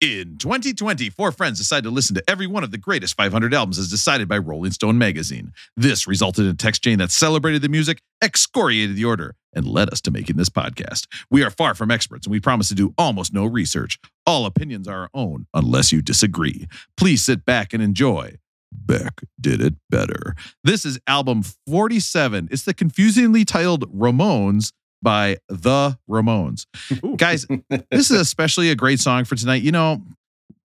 In 2020, four friends decided to listen to every one of the greatest 500 albums as decided by Rolling Stone magazine. This resulted in a text chain that celebrated the music, excoriated the order, and led us to making this podcast. We are far from experts and we promise to do almost no research. All opinions are our own unless you disagree. Please sit back and enjoy. Beck did it better. This is album 47. It's the confusingly titled Ramones by The Ramones. Guys, this is especially a great song for tonight. You know,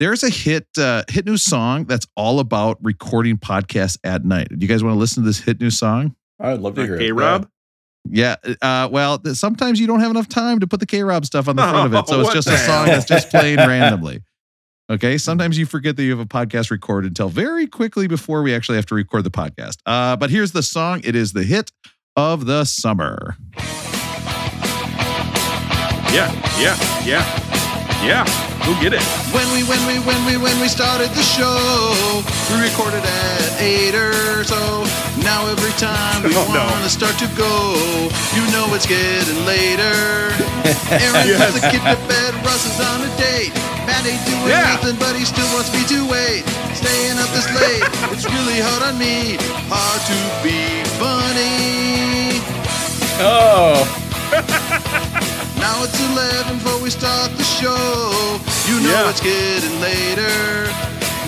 there's a hit uh, hit new song that's all about recording podcasts at night. Do you guys want to listen to this hit new song? I'd love to hear it. K Rob, Yeah. Uh, well, th- sometimes you don't have enough time to put the K Rob stuff on the front of it. So Oh, it's just a song that's just playing randomly. Okay. Sometimes you forget that you have a podcast recorded until very quickly before we actually have to record the podcast. Uh, but here's the song. It is the hit of the summer. Yeah, yeah, yeah, yeah. Go get it. When we, when we, when we, when we started the show, we recorded at eight or so. Now every time we Oh, no. want to start to go, you know it's getting later. Aaron Yes. puts the kid to bed, Russ is on a date. Matt ain't doing Yeah. nothing, but he still wants me to wait. Staying up this late, it's really hard on me. Hard to be funny. Oh, Now it's 11 before we start the show. You know Yeah. it's getting later.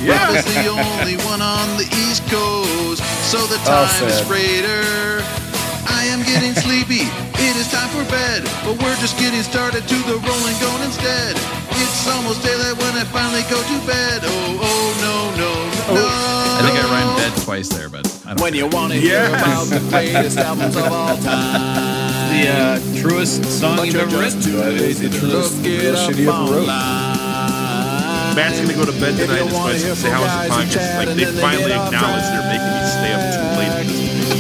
Yeah. Rob is the only one on the East Coast, so the Oh, time is sad. greater. I am getting sleepy. It is time for bed, but we're just getting started to the rolling going instead. It's almost daylight when I finally go to bed. Oh, oh, no, no, oh. no. I think I rhymed bed twice there, but I don't When you want to Yes. hear about the greatest albums of all time. The uh, truest song But you've ever just written. too lazy to truest, look the it real shit he ever wrote. Matt's gonna go to bed tonight you and wanna say how was guys the podcast? Like they finally get off acknowledge they're making me stay up too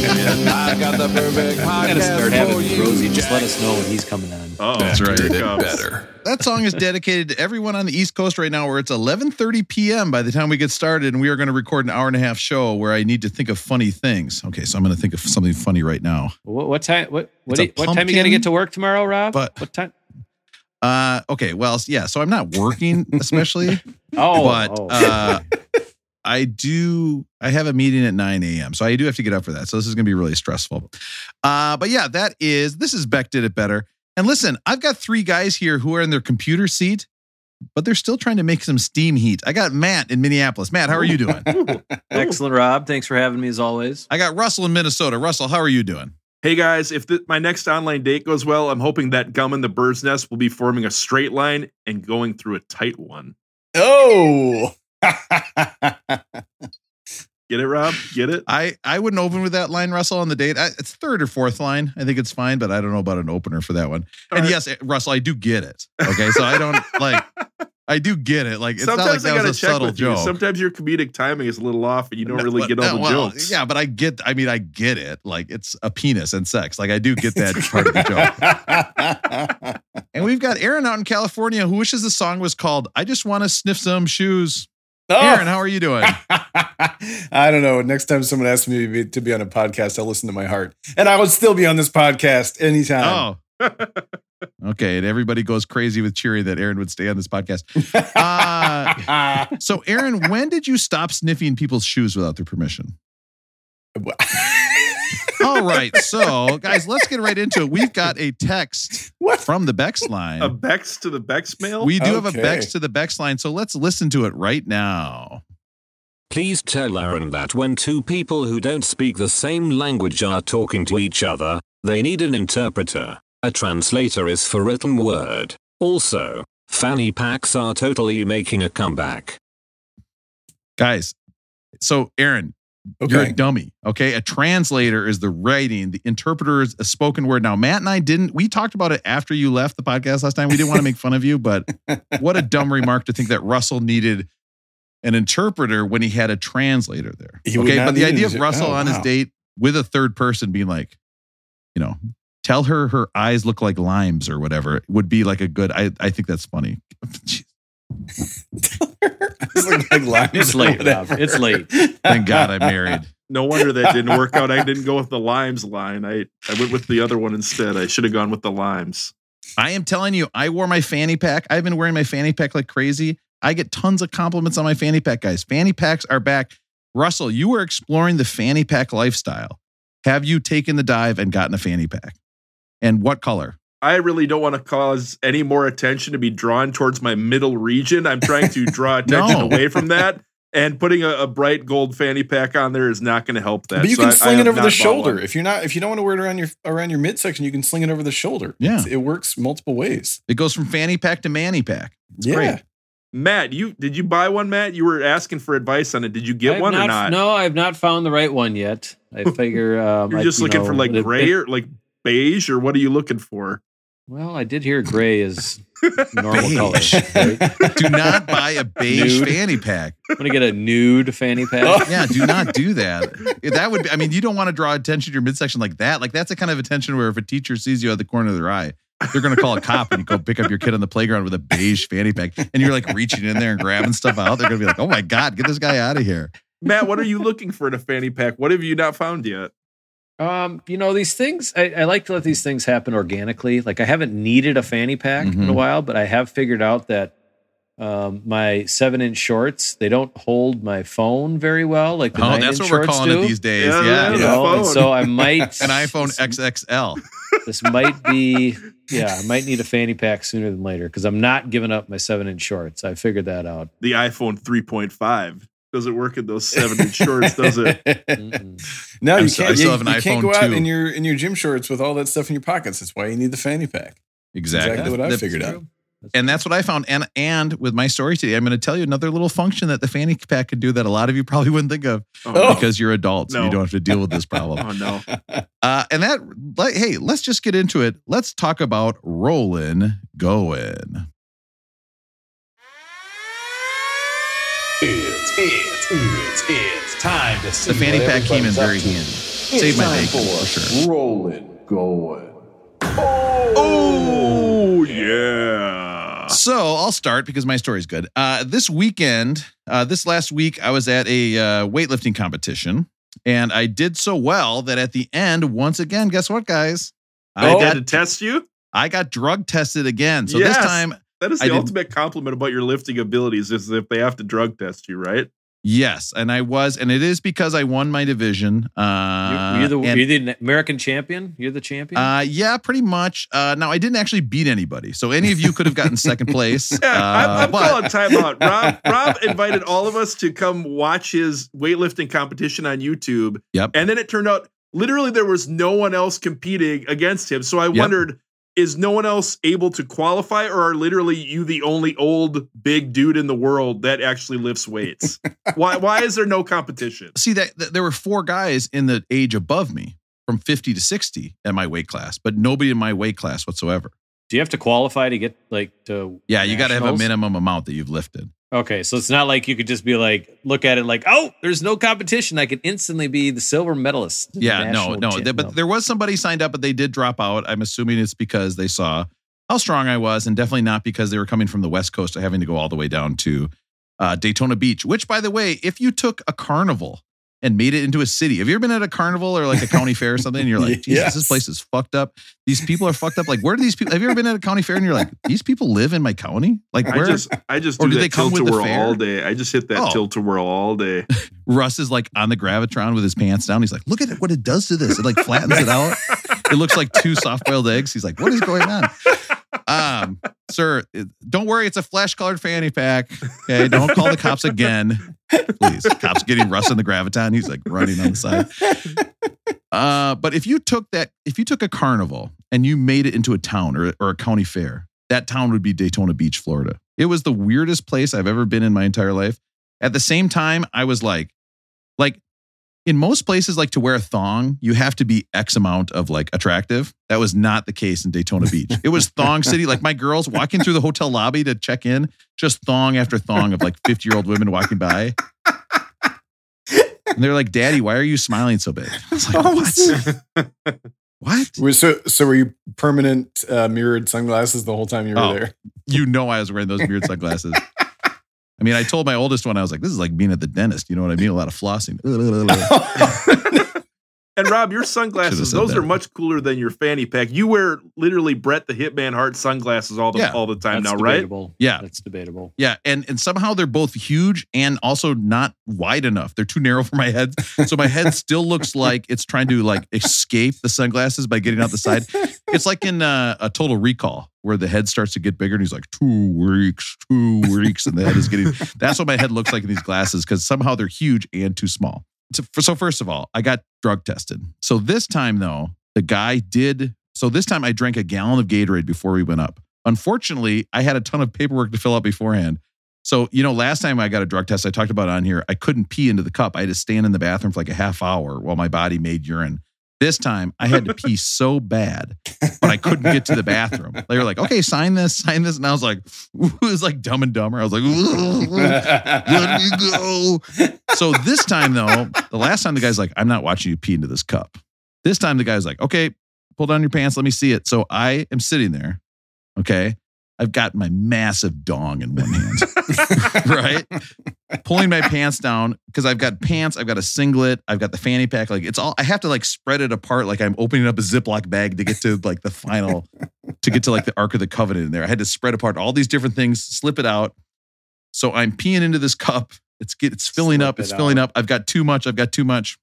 late. for this. I got the perfect I'm gonna start podcast having for you. Rosie just let us know when he's coming on. Oh, That's right. here it did it comes. better. That song is dedicated to everyone on the East Coast right now, where it's 11:30 p.m. by the time we get started, and we are going to record an hour and a half show where I need to think of funny things. Okay, so I'm going to think of something funny right now. What, what time? What It's what, do a you- what time you got to get to work tomorrow, Rob? but- what time? Uh, okay, well, yeah, so I'm not working especially, Oh, but oh. uh, I do. I have a meeting at 9 a.m., so I do have to get up for that. So this is going to be really stressful. Uh, but yeah, that is this is Beck did it better. And listen, I've got three guys here who are in their computer seat, but they're still trying to make some steam heat. I got Matt in Minneapolis. Matt, how are you doing? Excellent, Rob. Thanks for having me as always. I got Russell in Minnesota. Russell, how are you doing? Hey guys, if th- my next online date goes well, I'm hoping that gum in the bird's nest will be forming a straight line and going through a tight one. Oh. Get it, Rob? Get it? I I wouldn't open with that line, Russell, on the date. I, it's third or fourth line. I think it's fine, but I don't know about an opener for that one. All and right. yes, eh, Russell, I do get it. Okay, so I don't like. I do get it. Like it's not like Sometimes that I gotta was a check subtle with you. Sometimes your comedic timing is a little off, and you don't really but- get all the well, jokes. Yeah, but I get. I mean, I get it. Like it's a penis and sex. Like I do get that part of the joke. And we've got Aaron out in California who wishes the song was called "I Just Want to Sniff Some Shoes." Oh. Aaron, how are you doing? I don't know. Next time someone asks me to be, to be on a podcast, I'll listen to my heart, and I will still be on this podcast anytime. Oh. okay, and everybody goes crazy with cheering that Aaron would stay on this podcast. Uh, so, Aaron, when did you stop sniffing people's shoes without their permission? All right, so guys, let's get right into it. We've got a text what? from the Bex line. a Bex to the Bex mail? We do have a Bex to the Bex line, so let's listen to it right now. Please tell Aaron that when two people who don't speak the same language are talking to each other, they need an interpreter. A translator is for written word. Also, fanny packs are totally making a comeback. Guys, so Aaron, Okay. You're a dummy. Okay. A translator is the writing, the interpreter is a spoken word. Now, Matt and I didn't, we talked about it after you left the podcast last time. We didn't want to make fun of you, but what a dumb remark to think that Russell needed an interpreter when he had a translator there. He okay. But the idea of Russell oh, on his date with a third person being like, you know, tell her her eyes look like limes or whatever would be like a good, I, I think that's funny. Jeez. It's like, like It's late, Rob. It's late. Thank God I'm married. No wonder that didn't work out. I didn't go with the limes line. I, I went with the other one instead. I should have gone with the limes. I am telling you, I wore my fanny pack. I've been wearing my fanny pack like crazy. I get tons of compliments on my fanny pack, guys. Fanny packs are back. Russell, you were exploring the fanny pack lifestyle. Have you taken the dive and gotten a fanny pack? And what color? I really don't want to cause any more attention to be drawn towards my middle region. I'm trying to draw attention No. away from that. And putting a, a bright gold fanny pack on there is not going to help that. But you So can I- I sling it over the shoulder. one. If you're not, if you don't want to wear it around your around your midsection, you can sling it over the shoulder. Yeah. It's- it works multiple ways. It goes from fanny pack to manny pack. yeah, great. Matt, you did you buy one, Matt? You were asking for advice on it. Did you get have one or not? No, I've not found the right one yet. I figure um, You're I- just you looking know, for like it- gray it- or like beige, or what are you looking for? Well, I did hear gray is normal Beige. color. Right? Do not buy a beige Nude. fanny pack. I'm gonna get a nude fanny pack. Yeah, do not do that. That would be, I mean, you don't want to draw attention to your midsection like that. Like that's the kind of attention where if a teacher sees you at the corner of their eye, they're going to call a cop and you go pick up your kid on the playground with a beige fanny pack and you're like reaching in there and grabbing stuff out. They're going to be like, oh my God, get this guy out of here. Matt, what are you looking for in a fanny pack? What have you not found yet? Um, you know, these things I, I like to let these things happen organically. Like I haven't needed a fanny pack in Mhm. a while, but I have figured out that um, my seven inch shorts they don't hold my phone very well. Like the Oh, nine that's inch what we're calling do. it these days. Yeah, Yeah. yeah, You know, and so I might An iPhone this, XXL. this might be yeah, I might need a fanny pack sooner than later because I'm not giving up my seven inch shorts. I figured that out. The iPhone 3.5 doesn't work in those seven inch shorts, does it? No, I'm you can't. still you, have an you can't iPhone go out 2. in your in your gym shorts with all that stuff in your pockets. That's why you need the fanny pack. Exactly. Exactly what I The- figured out. And that's what I found. And and with my story today, I'm going to tell you another little function that the fanny pack could do that a lot of you probably wouldn't think of Oh, because you're adults and you don't have to deal with this problem. oh no. Uh, and that, like, hey, let's just get into it. Let's talk about rolling going. It's, it's, it's, it's time to see The fanny pack came in very handy. It's Saved my time bacon, for for sure. rolling, going. Oh yeah. So I'll start because my story's good. Uh, this weekend, uh, this last week, I was at a uh, weightlifting competition, and I did so well that at the end, once again, guess what, guys? I I had got to test you. I got drug tested again. So Yes. this time, That is I the did- ultimate compliment about your lifting abilities is if they have to drug test you, right? yes, and I was, and it is because I won my division. Uh, You- you're, the, and- you're the American champion. You're the champion. Uh, yeah, pretty much. Uh, now I didn't actually beat anybody, so any of you could have gotten second place. Yeah, I'm, Uh, I'm but- calling timeout. Rob, Rob invited all of us to come watch his weightlifting competition on YouTube. Yep. And then it turned out literally there was no one else competing against him. So I Yep. wondered, is no one else able to qualify, or are literally you the only old big dude in the world that actually lifts weights? why why is there no competition? see that, that there were four guys in the age above me from 50 to 60 at my weight class, but nobody in my weight class whatsoever. Do you have to qualify to get like to? Yeah, you got to have a minimum amount that you've lifted. Okay, so it's not like you could just be like, look at it like, oh, there's no competition. I could instantly be the silver medalist. Yeah, no, no, champ- but there was somebody signed up, but they did drop out. I'm assuming it's because they saw how strong I was, and definitely not because they were coming from the West Coast, of having to go all the way down to uh, Daytona Beach. Which, by the way, if you took a carnival and made it into a city, have you ever been at a carnival or like a county fair or something? And you're like, Jesus, Yes. this place is fucked up. These people are fucked up. Like, where do these people? Have you ever been at a county fair and you're like, these people live in my county? Like, I where? just I just or do do that they come tilt with to the whirl fair? all day. I just hit that Oh. Tilt-A-Whirl all day. Russ is like on the gravitron with his pants down. He's like, look at what it does to this. It like flattens it out. It looks like two soft boiled eggs. He's like, what is going on? Um, sir, don't worry, it's a flesh colored fanny pack. Okay, don't call the cops again. Please. Cops getting Russ in the Gravitron. He's like running on the side. Uh, but if you took that, if you took a carnival and you made it into a town or, or a county fair, that town would be Daytona Beach, Florida. It was the weirdest place I've ever been in my entire life. At the same time, I was like, like in most places, like to wear a thong, you have to be X amount of like attractive. That was not the case in Daytona Beach. It was thong city. Like my girls walking through the hotel lobby to check in, just thong after thong of like 50 year old women walking by. And they're like, Daddy, why are you smiling so big? I was like, what? What? So, so were you permanent uh, mirrored sunglasses the whole time you were Oh. there? You know I was wearing those weird sunglasses. I mean, I told my oldest one, I was like, this is like being at the dentist. You know what I mean? A lot of flossing. And Rob, your sunglasses, those that. are much cooler than your fanny pack. You wear literally Bret the Hitman Hart sunglasses all the Yeah. all the time That's now, right? Yeah. That's debatable. Yeah, and and somehow they're both huge and also not wide enough. They're too narrow for my head, so my head still looks like it's trying to like escape the sunglasses by getting out the side. It's like in uh, a Total Recall where the head starts to get bigger and he's like two weeks, two weeks, and the head is getting. That's what my head looks like in these glasses because somehow they're huge and too small. So, so first of all, I got drug tested. So this time though, the guy did. So this time I drank a gallon of Gatorade before we went up. Unfortunately, I had a ton of paperwork to fill out beforehand. So, you know, last time I got a drug test, I talked about on here, I couldn't pee into the cup. I had to stand in the bathroom for like a half hour while my body made urine. This time I had to pee so bad, but I couldn't get to the bathroom. They were like, okay, sign this, sign this. And I was like, it was like dumb and dumber. I was like, let me go. So this time though, the last time the guy's like, I'm not watching you pee into this cup. This time the guy's like, okay, pull down your pants, let me see it. So I am sitting there, okay. I've got my massive dong in one hand, right? Pulling my pants down because I've got pants, I've got a singlet, I've got the fanny pack. Like it's all, I have to like spread it apart like I'm opening up a Ziploc bag to get to like the final, to get to like the Ark of the Covenant in there. I had to spread apart all these different things, slip it out. So I'm peeing into this cup. It's get, it's filling Slip up. it It's filling out. up. I've got too much. I've got too much.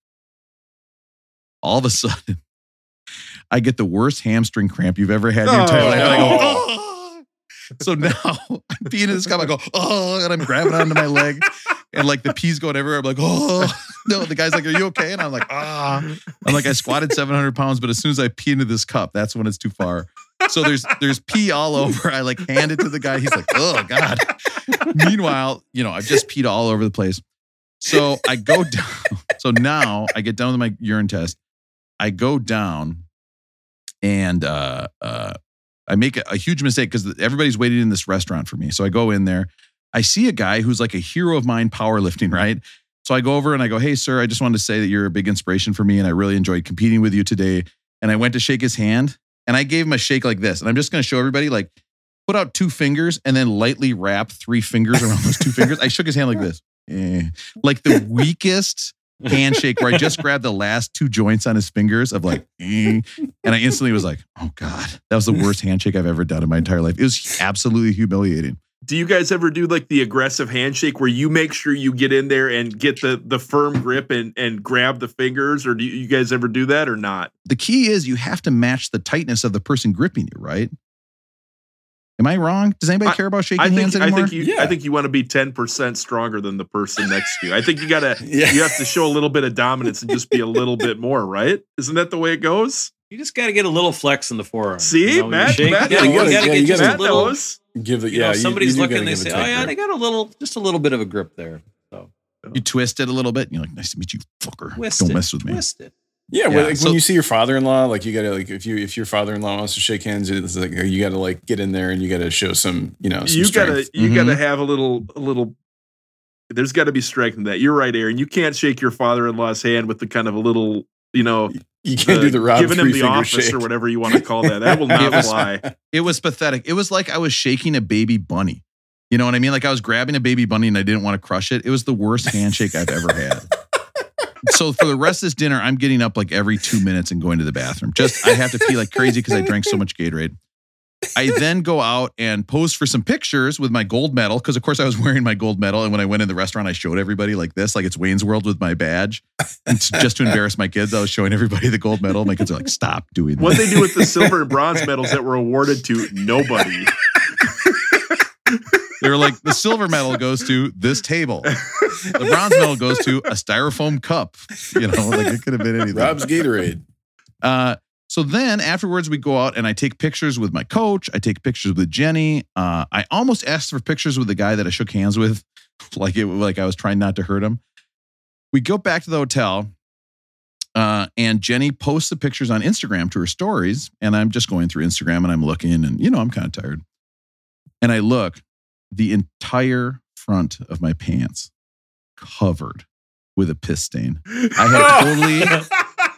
All of a sudden, I get the worst hamstring cramp you've ever had in your entire Oh, life. So now I'm peeing in this cup. I go, oh, and I'm grabbing onto my leg. And like the pee's going everywhere. I'm like, oh, no. The guy's like, are you okay? And I'm like, ah. I'm like, I squatted 700 pounds, but as soon as I pee into this cup, that's when it's too far. So there's there's pee all over. I like hand it to the guy. He's like, oh God. Meanwhile, you know, I've just peed all over the place. So I go down. So now I get done with my urine test. I go down and uh uh I make a, a huge mistake because everybody's waiting in this restaurant for me. So I go in there. I see a guy who's like a hero of mine powerlifting, right? So I go over and I go, Hey, sir, I just wanted to say that you're a big inspiration for me and I really enjoyed competing with you today. And I went to shake his hand and I gave him a shake like this. And I'm just going to show everybody like, put out two fingers and then lightly wrap three fingers around those two fingers. I shook his hand like this, Eh. like the weakest handshake where I just grabbed the last two joints on his fingers of like, and I instantly was like, oh God, that was the worst handshake I've ever done in my entire life. It was absolutely humiliating. Do you guys ever do like the aggressive handshake where you make sure you get in there and get the the firm grip and and grab the fingers, or do you guys ever do that or not? The key is you have to match the tightness of the person gripping you, right? Am I wrong? Does anybody care about shaking I think hands I anymore? think you Yeah. I think you want to be ten percent stronger than the person next to you. I think you gotta Yeah. you have to show a little bit of dominance and just be a little bit more, right? Isn't that the way it goes? You just got to get a little flex in the forearm. See, you know, when Matt- shake, Matt you gotta, knows. you gotta Yeah, get you just gotta- Matt a little. knows. Give the You yeah. know, somebody's you do looking, they say, "Oh yeah, grip. they got a little, just a little bit of a grip there." So you twist it a little bit. And you're like, nice to meet you, fucker. twist Don't it, mess with me. Twist it. Yeah, Yeah, well, like so- when you see your father-in-law, like you gotta like if you if your father-in-law wants to shake hands, it's like you gotta like get in there and you gotta show some you know some You gotta strength. you Mhm. gotta have a little a little. There's got to be strength in that. You're right, Aaron. You can't shake your father-in-law's hand with the kind of a little, you know, You can't do the Rob giving him the finger office shake. or whatever you want to call that. That will It not was- fly. It was pathetic. It was like I was shaking a baby bunny. You know what I mean? Like I was grabbing a baby bunny and I didn't want to crush it. It was the worst handshake I've ever had. So for the rest of this dinner, I'm getting up like every two minutes and going to the bathroom. Just I have to pee like crazy because I drank so much Gatorade. I then go out and pose for some pictures with my gold medal because, of course, I was wearing my gold medal. And when I went in the restaurant, I showed everybody like this, like it's Wayne's World with my badge. And just to embarrass my kids, I was showing everybody the gold medal. My kids are like, "Stop doing that." What they do with the silver and bronze medals that were awarded to nobody. They were like, the silver medal goes to this table. The bronze medal goes to a styrofoam cup. You know, like it could have been anything. Rob's Gatorade. Uh, so then afterwards, we go out and I take pictures with my coach. I take pictures with Jenny. Uh, I almost asked for pictures with the guy that I shook hands with, like it like I was trying not to hurt him. We go back to the hotel, uh, and Jenny posts the pictures on Instagram to her stories. And I'm just going through Instagram and I'm looking, and you know I'm kind of tired. And I look, the entire front of my pants covered with a piss stain. I had totally.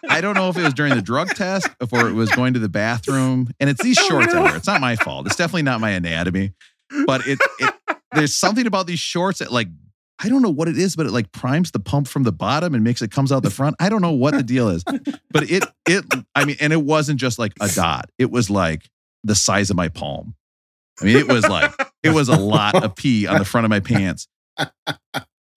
I don't know if it was during the drug test or it was going to the bathroom. And it's these oh, shorts I wear. It's not my fault. It's definitely not my anatomy. But it, it there's something about these shorts that like I don't know what it is, but it like primes the pump from the bottom and makes it comes out the front. I don't know what the deal is, but it it I mean, and it wasn't just like a dot. It was like the size of my palm. I mean, it was like it was a lot of pee on the front of my pants.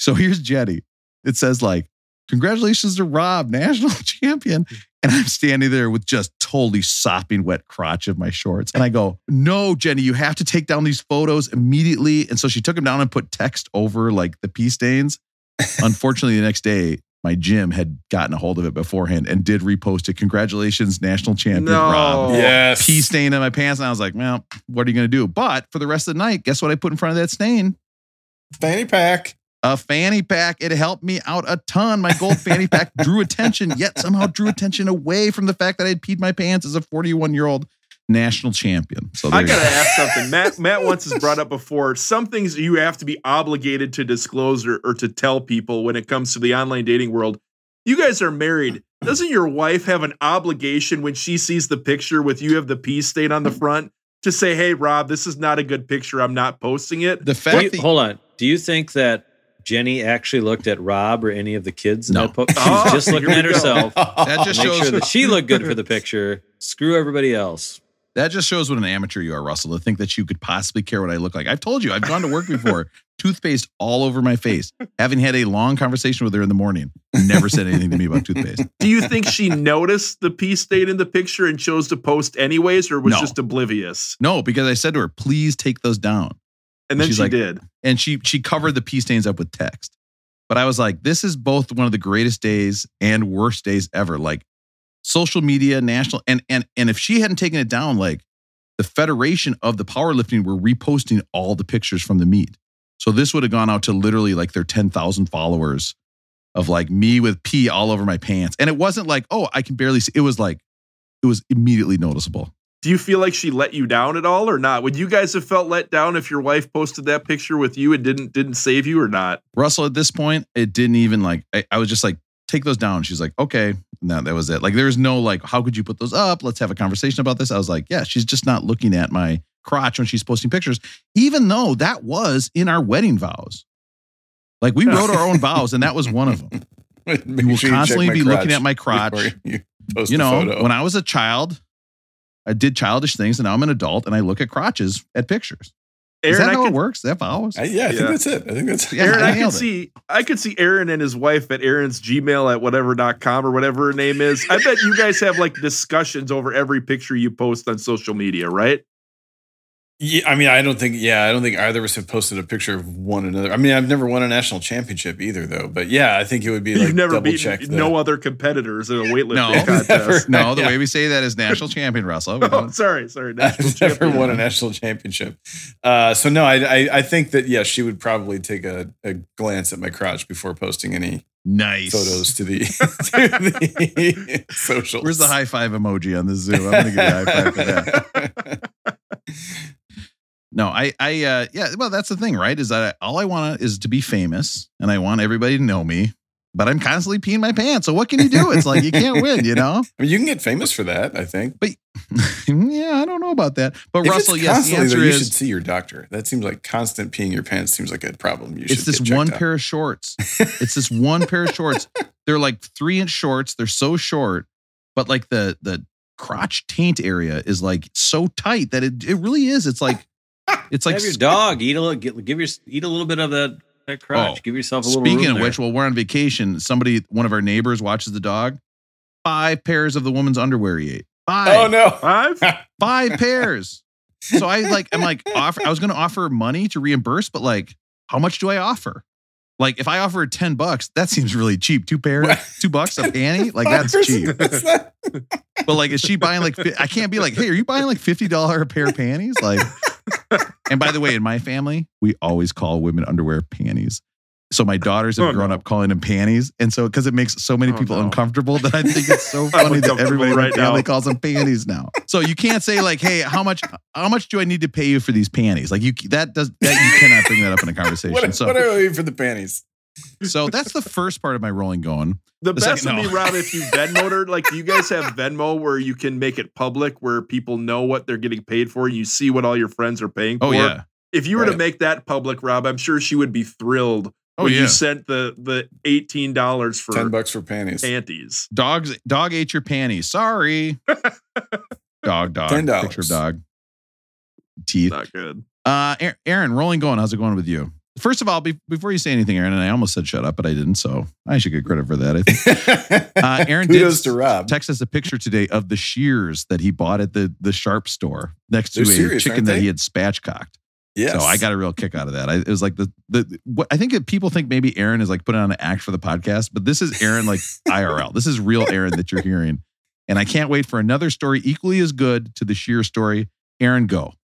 So here's Jenny. It says like, "Congratulations to Rob, national champion." And I'm standing there with just totally sopping wet crotch of my shorts. And I go, No, Jenny, you have to take down these photos immediately. And so she took them down and put text over like the pee stains. Unfortunately, the next day, my gym had gotten a hold of it beforehand and did repost it. Congratulations, national champion No. Rob. Yes. Pee stain in my pants. And I was like, Well, what are you going to do? But for the rest of the night, guess what I put in front of that stain? Fanny pack. a fanny pack. It helped me out a ton. My gold fanny pack drew attention, yet somehow drew attention away from the fact that I had peed my pants as a 41 year old national champion. So I gotta go. ask something. Matt Matt once has brought up before some things you have to be obligated to disclose or, or to tell people when it comes to the online dating world. You guys are married. Doesn't your wife have an obligation when she sees the picture with you have the pee stain on the front to say, "Hey, Rob, this is not a good picture. I'm not posting it." The fact you- that hold on. Do you think that Jenny actually looked at Rob or any of the kids? in No. that po- She's Oh, just looking at go. herself. that just Make shows sure that she looked good for the picture. Screw everybody else. That just shows what an amateur you are, Russell, to think that you could possibly care what I look like. I've told you, I've gone to work before, toothpaste all over my face, having had a long conversation with her in the morning. Never said anything to me about toothpaste. Do you think she noticed the pee stain in the picture and chose to post anyways, or was No. just oblivious? No, because I said to her, please take those down. And then She's she like- did. and she she covered the pee stains up with text. But I was like, this is both one of the greatest days and worst days ever. Like social media, national, and and and if she hadn't taken it down, like the federation of the powerlifting were reposting all the pictures from the meet. So this would have gone out to literally like their ten thousand followers of like me with pee all over my pants, and it wasn't like oh I can barely see. It was like it was immediately noticeable. Do you feel like she let you down at all or not? Would you guys have felt let down if your wife posted that picture with you and didn't didn't save you or not? Russell, at this point, it didn't even like, I, I was just like, take those down. She's like, okay. No, that was it. Like, there's no like, how could you put those up? Let's have a conversation about this. I was like, yeah, she's just not looking at my crotch when she's posting pictures, even though that was in our wedding vows. Like, we wrote our own vows, and that was one of them. Make You will sure constantly my be looking at my crotch. You, You know, when I was a child, I did childish things, and now I'm an adult, and I look at crotches at pictures. Is that I how could, it works? That vows? I, yeah, I think that's it. I think that's Yeah, Aaron, I I, could it. see I could see Aaron and his wife at Aaron's Gmail at whatever.com or whatever her name is. I bet you guys have like discussions over every picture you post on social media, right? Yeah, I mean, I don't think. Yeah, I don't think either of us have posted a picture of one another. I mean, I've never won a national championship either, though. But yeah, I think it would be like You've never double check. beaten no other competitors in a weightlifting No. contest. Never. no, the Yeah. way we say that is national champion, Russell. Oh, sorry, sorry. National I've never won a national championship. Uh, so no, I, I I think that yeah, she would probably take a, a glance at my crotch before posting any nice photos to the, to the socials. Where's the high five emoji on the Zoom? I'm gonna give you a high five for that. No, I, I, uh, yeah. Well, that's the thing, right? Is that I, all I want is to be famous, and I want everybody to know me. But I'm constantly peeing my pants. So what can you do? It's like you can't win, you know. I mean, you can get famous for that. I think. But yeah, I don't know about that. But If Russell, yes, the answer though, you is should see your doctor. That seems like constant peeing your pants seems like a problem. You should it's this one out. pair of shorts. it's this one pair of shorts. They're like three inch shorts. They're so short, but like the the crotch taint area is like so tight that it it really is. It's like it's like have your dog eat a little. Give, give your eat a little bit of that that crotch. Oh, give yourself a little. Speaking room of there. which, while we're on vacation, somebody, one of our neighbors, watches the dog. Five pairs of the woman's underwear he ate. Five. Oh no! Five? Five pairs. So I like, I'm like, offer. I was going to offer money to reimburse, but like, how much do I offer? Like, if I offer ten bucks, that seems really cheap. Two pairs, What? two bucks a panty, like that's cheap. But like, is she buying like? I can't be like, hey, are you buying like fifty dollar a pair of panties? Like, and by the way, in my family, we always call women underwear panties. So my daughters have Oh, grown no. up calling them panties, and so because it makes so many Oh, people no. uncomfortable that I think it's so funny that everybody in my right family now. calls them panties now. So you can't say like, hey, how much? How much do I need to pay you for these panties? Like you that does that you cannot bring that up in a conversation. what, so what are we for the panties? So that's the first part of my rolling going. The, The best second- would be, no. Rob, if you Venmoed her. Like, do you guys have Venmo where you can make it public, where people know what they're getting paid for? You see what all your friends are paying for. Oh yeah. If you were to make that public, Rob, I'm sure she would be thrilled Oh, when yeah. you sent the the eighteen dollars for Ten bucks for panties. panties. Dogs, dog ate your panties. Sorry. dog, dog. $10. Picture of dog. Teeth. Not good. Uh, Aaron- Aaron, rolling going. How's it going with you? First of all, be, before you say anything, Aaron, and I almost said shut up, but I didn't, so I should get credit for that. I think. Uh, Aaron did to Rob. text us a picture today of the shears that he bought at the the Sharp store next to They're a serious, chicken that he had spatchcocked. yes. So I got a real kick out of that. I, it was like the the what I think that people think maybe Aaron is like putting on an act for the podcast, but this is Aaron like IRL. This is real Aaron that you're hearing, and I can't wait for another story equally as good to the sheer story. Aaron, go.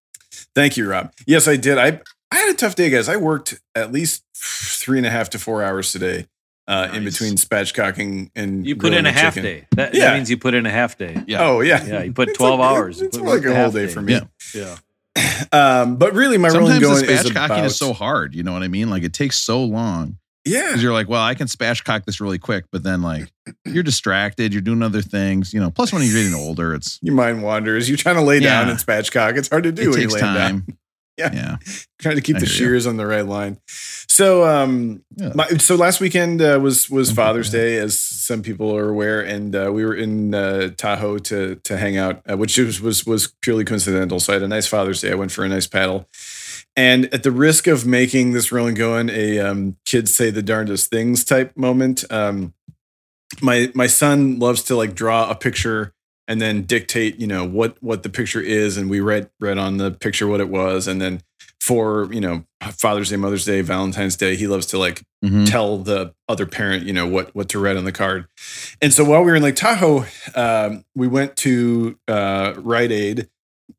Thank you, Rob. Yes, I did. I I had a tough day, guys. I worked at least three and a half to four hours today uh, in between spatchcocking and You put in a half chicken. day. That, Yeah. that means you put in a half day. Yeah. Oh yeah, Yeah, you put It's 12 like- hours. It's put more like a whole day day. for me. Yeah. Yeah. Um, but really, my rolling Sometimes going the is spatchcocking about is so hard. You know what I mean? Like it takes so long yeah. because you're like, well, I can spatchcock this really quick, but then like you're distracted. You're doing other things. You know. Plus, when you're getting older, it's Your mind wanders. You're trying to lay down and spatchcock. It's hard to do it when takes you lay down. Yeah. Yeah. trying to keep I the shears on the right line. So, um, Yeah. my, so last weekend uh, was was Okay. Father's Day, as some people are aware, and uh, we were in uh, Tahoe to to hang out, uh, which was, was was purely coincidental. So I had a nice Father's Day. I went for a nice paddle, and at the risk of making this rolling going a um, kids say the darndest things type moment, um, my my son loves to like draw a picture and then dictate you know what what the picture is and we read read on the picture what it was and then for you know father's day mother's day valentine's day he loves to like Mhm. tell the other parent you know what what to write on the card and so while we were in lake tahoe um, we went to uh, rite aid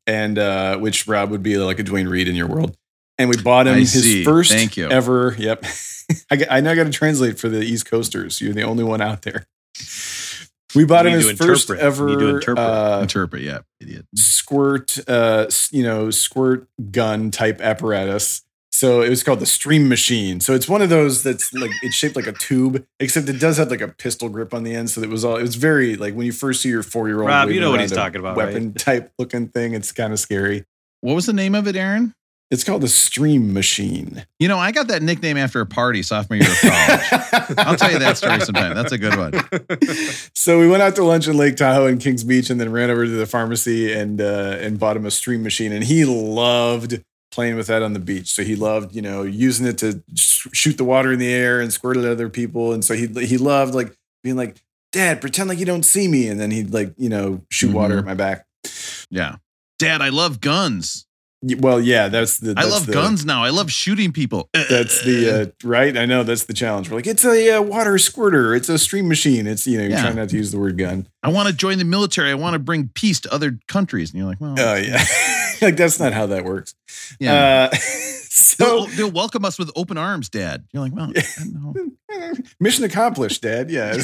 and uh, which rob would be like a Duane Reade in your world and we bought him I his see. first Thank you. ever yep I, I now got to translate for the east coasters you're the only one out there we bought him You his need to first interpret. You need to ever interpret. uh, Interpret, yeah, idiot. squirt uh you know squirt gun type apparatus so it was called the stream machine so it's one of those that's like it's shaped like a tube except it does have like a pistol grip on the end so it was all it was very like when you first see your four year old Rob, you know what he's talking about, weapon type looking thing it's kind of scary What was the name of it, Aaron? It's called the stream machine You know, I got that nickname after a party sophomore year of college. I'll tell you that story sometime. That's a good one. so we went out to lunch in Lake Tahoe and Kings Beach, and then ran over to the pharmacy and uh, and bought him a stream machine, and he loved playing with that on the beach. So he loved, you know, using it to sh- shoot the water in the air and squirt it at other people, and so he he loved like being like, "Dad, pretend like you don't see me," and then he'd like, you know, shoot water Mhm. at my back. Yeah. Dad, I love guns. Y- Well, yeah, that's the I love the, guns now. I love shooting people. That's the uh, right. I know that's the challenge. We're like, it's a uh, water squirter. It's a stream machine. It's you know, you're Yeah. trying not to use the word gun. I want to join the military. I want to bring peace to other countries. And you're like, well, Oh yeah, like that's not how that works. yeah. Uh, so they'll, they'll welcome us with open arms, Dad. You're like, well, no. mission accomplished, Dad. Yeah.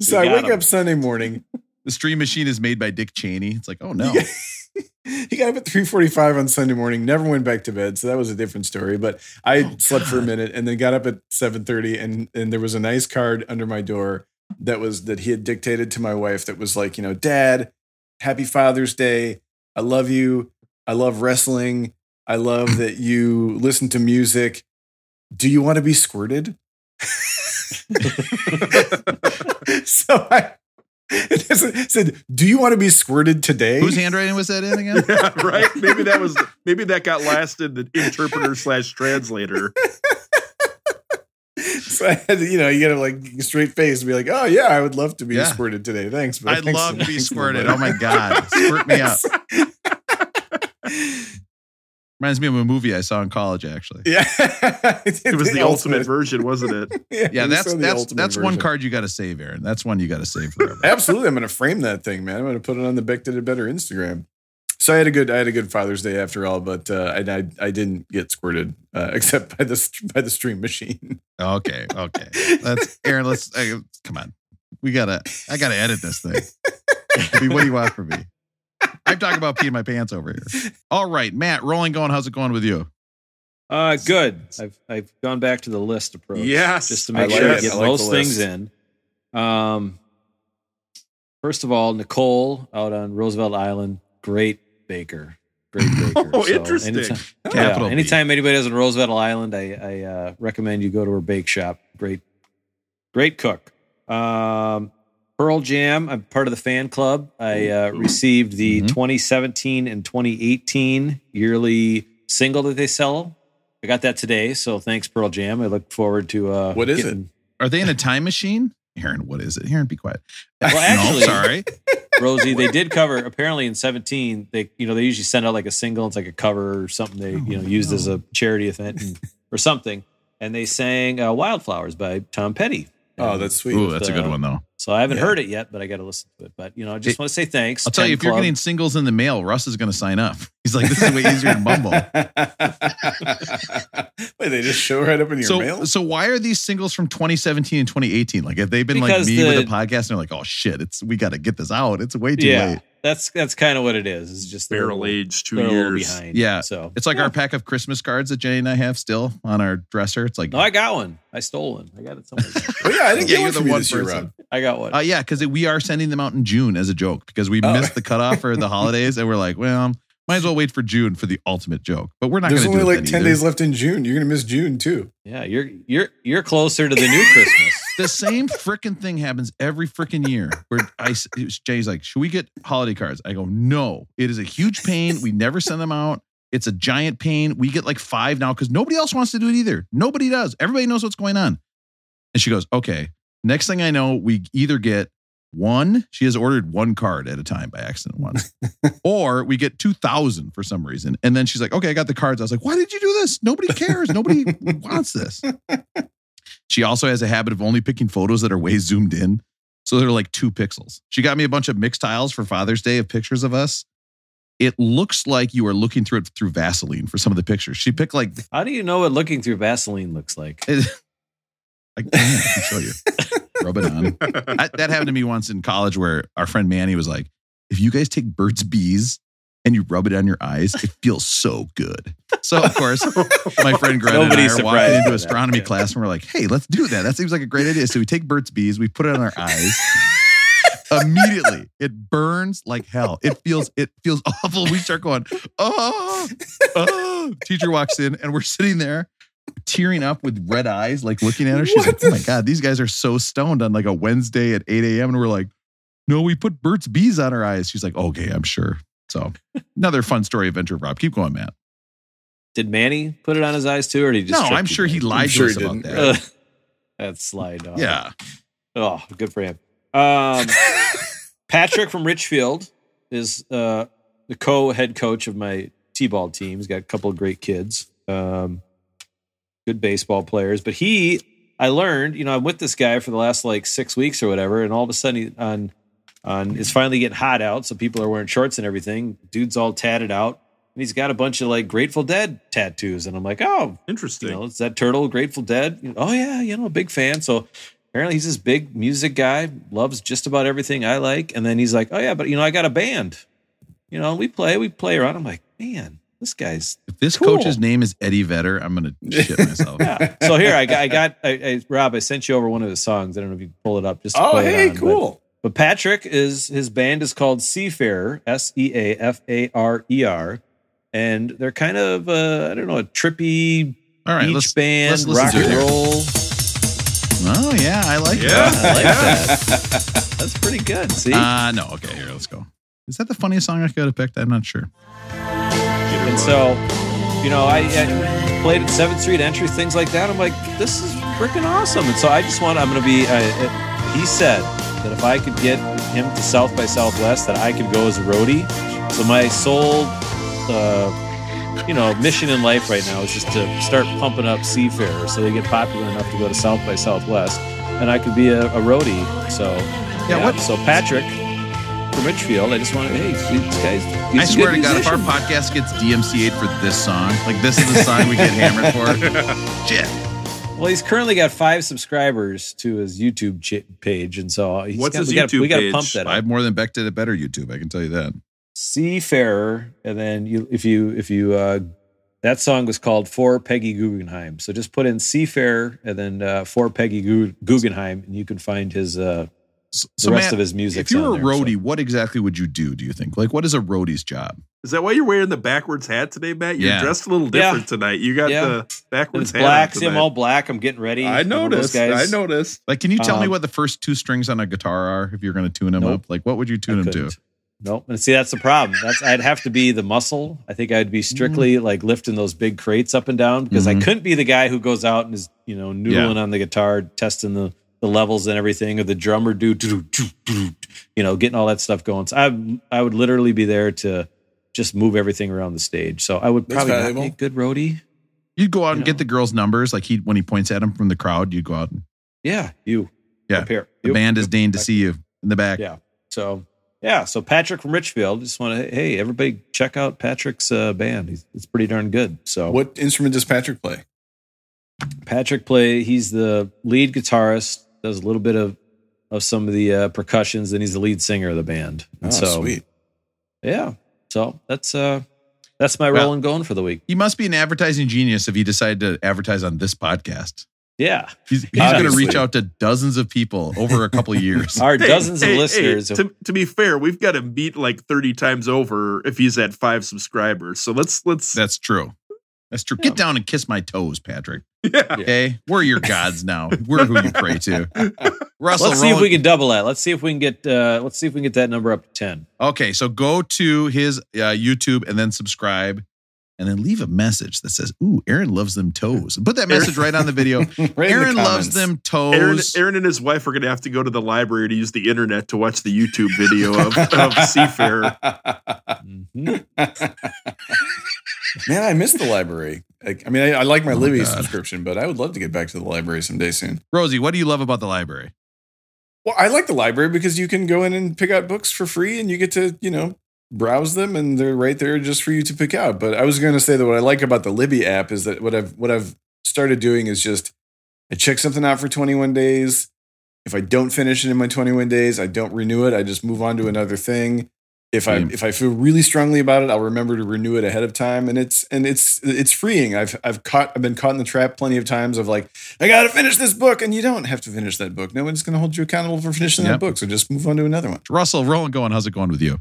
so I wake him. up Sunday morning. The stream machine is made by Dick Cheney. It's like, oh no. he got up at 3.45 on sunday morning never went back to bed so that was a different story but i Oh, slept for a minute and then got up at 7.30 and, and there was a nice card under my door that was that he had dictated to my wife that was like you know dad happy father's day. I love you. I love wrestling. I love that you listen to music. Do you want to be squirted? So i said do you want to be squirted today Whose handwriting was that in again? yeah, right. Maybe that was maybe that got last in the interpreter slash translator. So I had to, you know, you gotta like straight face and be like, oh yeah, I would love to be Yeah. squirted today. Thanks. but I'd thanks- love to be squirted. Oh my God. Squirt me up. Reminds me of a movie I saw in college, actually. Yeah. It was the ultimate version, wasn't it? Yeah, we that's saw that's ultimate that's one card you got to save, Aaron. That's one you got to save forever. Absolutely, I'm gonna frame that thing, man. I'm gonna put it on the Beck Did It Better Instagram. So I had a good I had a good Father's Day after all, but uh, I, I I didn't get squirted uh, except by the by the stream machine. Okay, okay. That's Aaron. Let's uh, come on. We gotta. I gotta edit this thing. I mean, what do you want from me? I'm talking about peeing my pants over here. All right, Matt. Rolling, going. How's it going with you? Uh, good. I've I've gone back to the list approach. Yes. just to I make like sure I get I like the most things in. Um, first of all, Nicole out on Roosevelt Island, great baker, great baker. Oh, So interesting. anytime- Capital yeah, B. anytime anybody is in Roosevelt Island, I, I uh, recommend you go to her bake shop. Great, great cook. Um, Pearl Jam. I'm part of the fan club. I uh, received the Mhm. 2017 and 2018 yearly single that they sell. I got that today, so thanks Pearl Jam. I look forward to. Uh, What is it? Are they in a time machine? Aaron, what is it? Aaron, be quiet. Well, no, actually- sorry. Rosie, they did cover apparently in 17. They you know they usually send out like a single. It's like a cover or something they you know used as a charity event and, or something. And they sang uh, "Wildflowers" by Tom Petty. Oh, that's sweet. Ooh, that's a good uh, one though. So I haven't Yeah. heard it yet, but I got to listen to it. But you know, I just It- want to say thanks. I'll tell you, Pen if you're getting singles in the mail, Russ is going to sign up. He's like, this is way easier than Bumble. Wait, they just show right up in your so, mail? so why are these singles from 2017 and 2018? Like, have they been like me the- with a podcast and they're like, oh shit, it's we got to get this out. It's way too yeah, late. That's that's kind of what it is. It's just they're a Barrel little- age, 2 they're a little years. behind. Yeah. So It's like our pack of Christmas cards that Jenny and I have still on our dresser. It's like, no, I got one. I stole one. I got it somewhere. oh, yeah, I didn't Yeah, get you're one the one this year, person. Rob. I got one. uh, yeah, because we are sending them out in June as a joke because we Oh. missed the cutoff for the holidays and we're like, well, might as well wait for June for the ultimate joke. But we're not going There's to do only it like 10 either. days left in June. You're going to miss June too. yeah, you're you're you're closer to the new Christmas. The same freaking thing happens every freaking year. Where I, Jay's like, "Should we get holiday cards?" I go, "No, it is a huge pain. We never send them out. It's a giant pain. We get like five now because nobody else wants to do it either. Nobody does. Everybody knows what's going on." And she goes, "Okay." Next thing I know, we either get one. She has ordered one card at a time by accident once, or we get two thousand for some reason. And then she's like, "Okay, I got the cards." I was like, "Why did you do this? Nobody cares. Nobody wants this." She also has a habit of only picking photos that are way zoomed in. So they're like two pixels. She got me a bunch of Mixtiles for Father's Day of pictures of us. It looks like you are looking through it through Vaseline for some of the pictures. She picked like, How do you know what looking through Vaseline looks like? I, I can show you. Rub it on. I, that happened to me once in college where our friend Manny was like, if you guys take Burt's Bees and you rub it on your eyes, it feels so good. So, of course, my friend Greta and I are walking into astronomy yeah. class and we're like, hey, let's do that. That seems like a great idea. So we take Burt's Bees, we put it on our eyes. Immediately, it burns like hell. It feels it feels awful. We start going, oh, oh. Teacher walks in and we're sitting there tearing up with red eyes, like looking at her. She's What like, oh my God, these guys are so stoned on like a Wednesday at 8 a.m. And we're like, no, we put Burt's Bees on our eyes. She's like, okay, I'm sure. So another fun story adventure, Rob. Keep going, Matt. Did Manny put it on his eyes too, or did he just? No, I'm sure he lied to us about didn't. that. Sly dog. Yeah. Oh, good for him. Um, Patrick from Richfield is uh, the co-head coach of my t-ball team. He's got a couple of great kids, um, good baseball players. But he, I learned, you know, I'm with this guy for the last like six weeks or whatever, and all of a sudden, he, on on it's finally getting hot out, so people are wearing shorts and everything. Dude's all tatted out, and he's got a bunch of like Grateful Dead tattoos, and I'm like, oh, Interesting. you know, it's that turtle, Grateful Dead. You know, oh yeah, you know, a big fan. So apparently he's this big music guy, loves just about everything I like. And then he's like, oh yeah, but you know, I got a band. You know, we play, we play around. I'm like, man, this guy's If this Cool. coach's name is Eddie Vedder, I'm going to shit myself. yeah. So here I got, I got, I, I, Rob, I sent you over one of his songs. I don't know if you can pull it up. Just Oh, hey, on, but- cool. But Patrick is his band is called Seafarer, S E A F A R E R, and they're kind of uh, I don't know a trippy All right, beach let's, band, let's rock and roll. Oh, yeah, I like Yeah. that. I like that. That's pretty good. See, Uh, no, okay, here, let's go. Is that the funniest song I could have picked? I'm not sure. and so you know I, I played at Seventh Street entry, things like that. I'm like, this is freaking awesome. And so I just want I'm going to be. Uh, uh, he said that if I could get him to South by Southwest, that I could go as a roadie. So my sole. Uh, you know, mission in life right now is just to start pumping up Seafarer so they get popular enough to go to South by Southwest, and I could be a, a roadie. So, Yeah, what- So Patrick from Richfield, I just want to, hey, these guys. I swear to God, if our podcast gets DMCA'd for this song, like this is the song we get hammered for, shit. Well, he's currently got five subscribers to his YouTube ch- page, and so he's What's got, his we gotta, we got to page? pump that Up. I have more than Beck did a better YouTube. I can tell you that. Seafarer, and then you, if you, if you, uh, that song was called "For Peggy Guggenheim." So just put in Seafarer and then uh, "For Peggy Guggenheim," and you can find his uh, So, the rest Matt, of his music. if you were a roadie, what exactly would you do? Do you think? Like, what is a roadie's job? Is that why you're wearing the backwards hat today, Matt? You're Yeah. dressed a little Yeah. different tonight. You got Yeah. the backwards it's hat. black. See, I'm all black. I'm getting ready. I I'm one of those noticed. I noticed. Like, can you tell me Um, what the first two strings on a guitar are if you're going to tune them Nope. up? Like, what would you tune I them to? couldn't. Nope. And see, that's the problem. That's I'd have to be the muscle. I think I'd be strictly like lifting those big crates up and down because I Mhm. couldn't be the guy who goes out and is you know noodling on the guitar, testing the the levels and everything, or the drummer do, do, do, do, you know, getting all that stuff going. So I I would literally be there to just move everything around the stage. So I would probably not be a good roadie. You'd go out and You get the girls' numbers. Like he when he points at them from the crowd, you'd go out. and Yeah, you. Yeah. Up here. The Yep. band is Yep. deigned to see you in the back. Yeah. So yeah, so Patrick from Richfield. Just want to hey everybody check out Patrick's uh, band. He's, it's pretty darn good. So What instrument does Patrick play? Patrick play. He's the lead guitarist. Does a little bit of of some of the uh, percussions, and he's the lead singer of the band. Oh, so sweet. yeah, so that's uh that's my Well- rolling going for the week. He must be an advertising genius if he decided to advertise on this podcast. Yeah, He's, he's going to reach out to dozens of people over a couple of years. our Hey, dozens hey, of hey, listeners. to, to be fair, we've got him beat like 30 times over if he's at five subscribers. So let's let's That's true. That's true. Yeah. Get down and kiss my toes, Patrick. yeah. Okay, we're your gods now. We're who you pray to. Russell, let's see if we can double that. Let's see if we can get uh let's see if we can get that number up to ten. Okay, so go to his uh, YouTube and then subscribe, and then leave a message that says, "Ooh, Aaron loves them toes." Put that message right on the video. Right in the Aaron loves them toes. Aaron and his wife are going to have to go to the library to use the internet to watch the YouTube video of, of Seafarer. Mhm. Man, I miss the library. I, I mean, I, I like my Oh, Libby God. subscription, but I would love to get back to the library someday soon. Rosie, what do you love about the library? Well, I like the library because you can go in and pick out books for free and you get to, you know, browse them and they're right there just for you to pick out. But I was going to say that what I like about the Libby app is that what I've what I've started doing is just I check something out for 21 days. If I don't finish it in my 21 days, I don't renew it. I just move on to another thing. If I Same. if I feel really strongly about it, I'll remember to renew it ahead of time, and it's and it's it's freeing. I've I've caught I've been caught in the trap plenty of times of like I got to finish this book, and you don't have to finish that book. No one's going to hold you accountable for finishing Yep. that book, so just move on to another one. Russell, Roland, going. How's it going with you?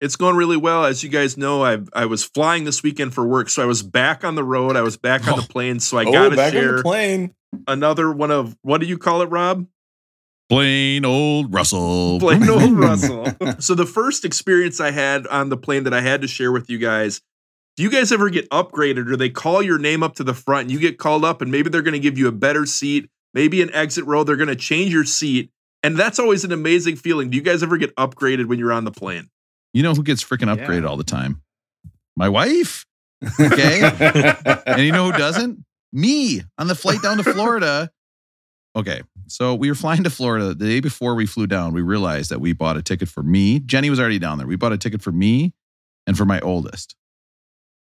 It's going really well. As you guys know, I I was flying this weekend for work, so I was back on the road. I was back on the Oh. plane, so I oh, got to back on share the plane. another one of what do you call it, Rob? Plain old Russell. Plain old Russell. So the first experience I had on the plane that I had to share with you guys. Do you guys ever get upgraded or they call your name up to the front and you get called up and maybe they're going to give you a better seat, maybe an exit row, they're going to change your seat. And that's always an amazing feeling. Do you guys ever get upgraded when you're on the plane? You know who gets freaking Yeah. upgraded all the time? My wife. Okay. and you know who doesn't? Me on the flight down to Florida. Okay. So we were flying to Florida the day before we flew down. We realized that we bought a ticket for me. Jenny was already down there. We bought a ticket for me and for my oldest.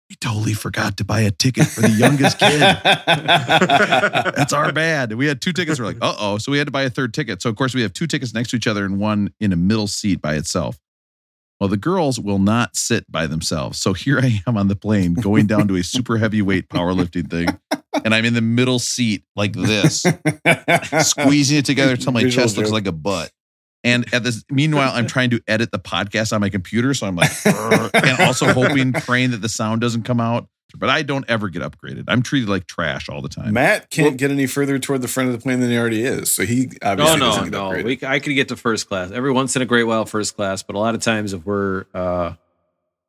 We totally forgot to buy a ticket for the youngest kid. That's our bad. We had two tickets. We're like, uh oh. So we had to buy a third ticket. So, of course, we have two tickets next to each other and one in a middle seat by itself. Well, the girls will not sit by themselves. So here I am on the plane going down to a super heavyweight powerlifting thing. And I'm in the middle seat like this, squeezing it together until my Visual chest looks like a butt. And at this, meanwhile, I'm trying to edit the podcast on my computer. So I'm like, and also hoping, praying that the sound doesn't come out. But I don't ever get upgraded. I'm treated like trash all the time. Matt can't get any further toward the front of the plane than he already is, so he obviously no, doesn't get no. We, I could get to first class every once in a great while, first class. But a lot of times, if we're uh,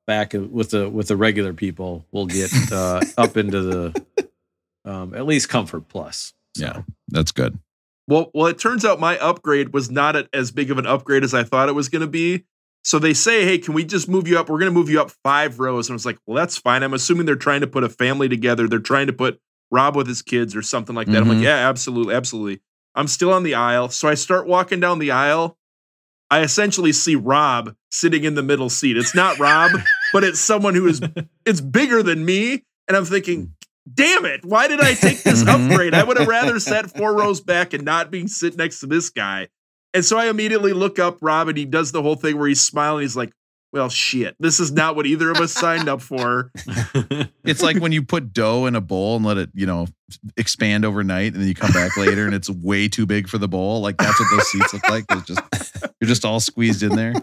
back with the with the regular people, we'll get uh, up into the um, at least comfort plus. So, Yeah, that's good. Well, well, it turns out my upgrade was not as big of an upgrade as I thought it was going to be. So they say, "Hey, can we just move you up? We're going to move you up five rows." And I was like, "Well, that's fine." I'm assuming they're trying to put a family together. They're trying to put Rob with his kids or something like that. I'm Mhm. like, "Yeah, absolutely, absolutely." I'm still on the aisle, so I start walking down the aisle. I essentially see Rob sitting in the middle seat. It's not Rob, but it's someone who is it's bigger than me, and I'm thinking, damn it, why did I take this Mhm. upgrade? I would have rather sat four rows back and not being sit next to this guy. And so I immediately look up Rob and he does the whole thing where he's smiling. He's like, well, shit, this is not what either of us signed up for. It's like when you put dough in a bowl and let it, you know, expand overnight, and then you come back later and it's way too big for the bowl. Like that's what those seats look like. It's just you're just all squeezed in there.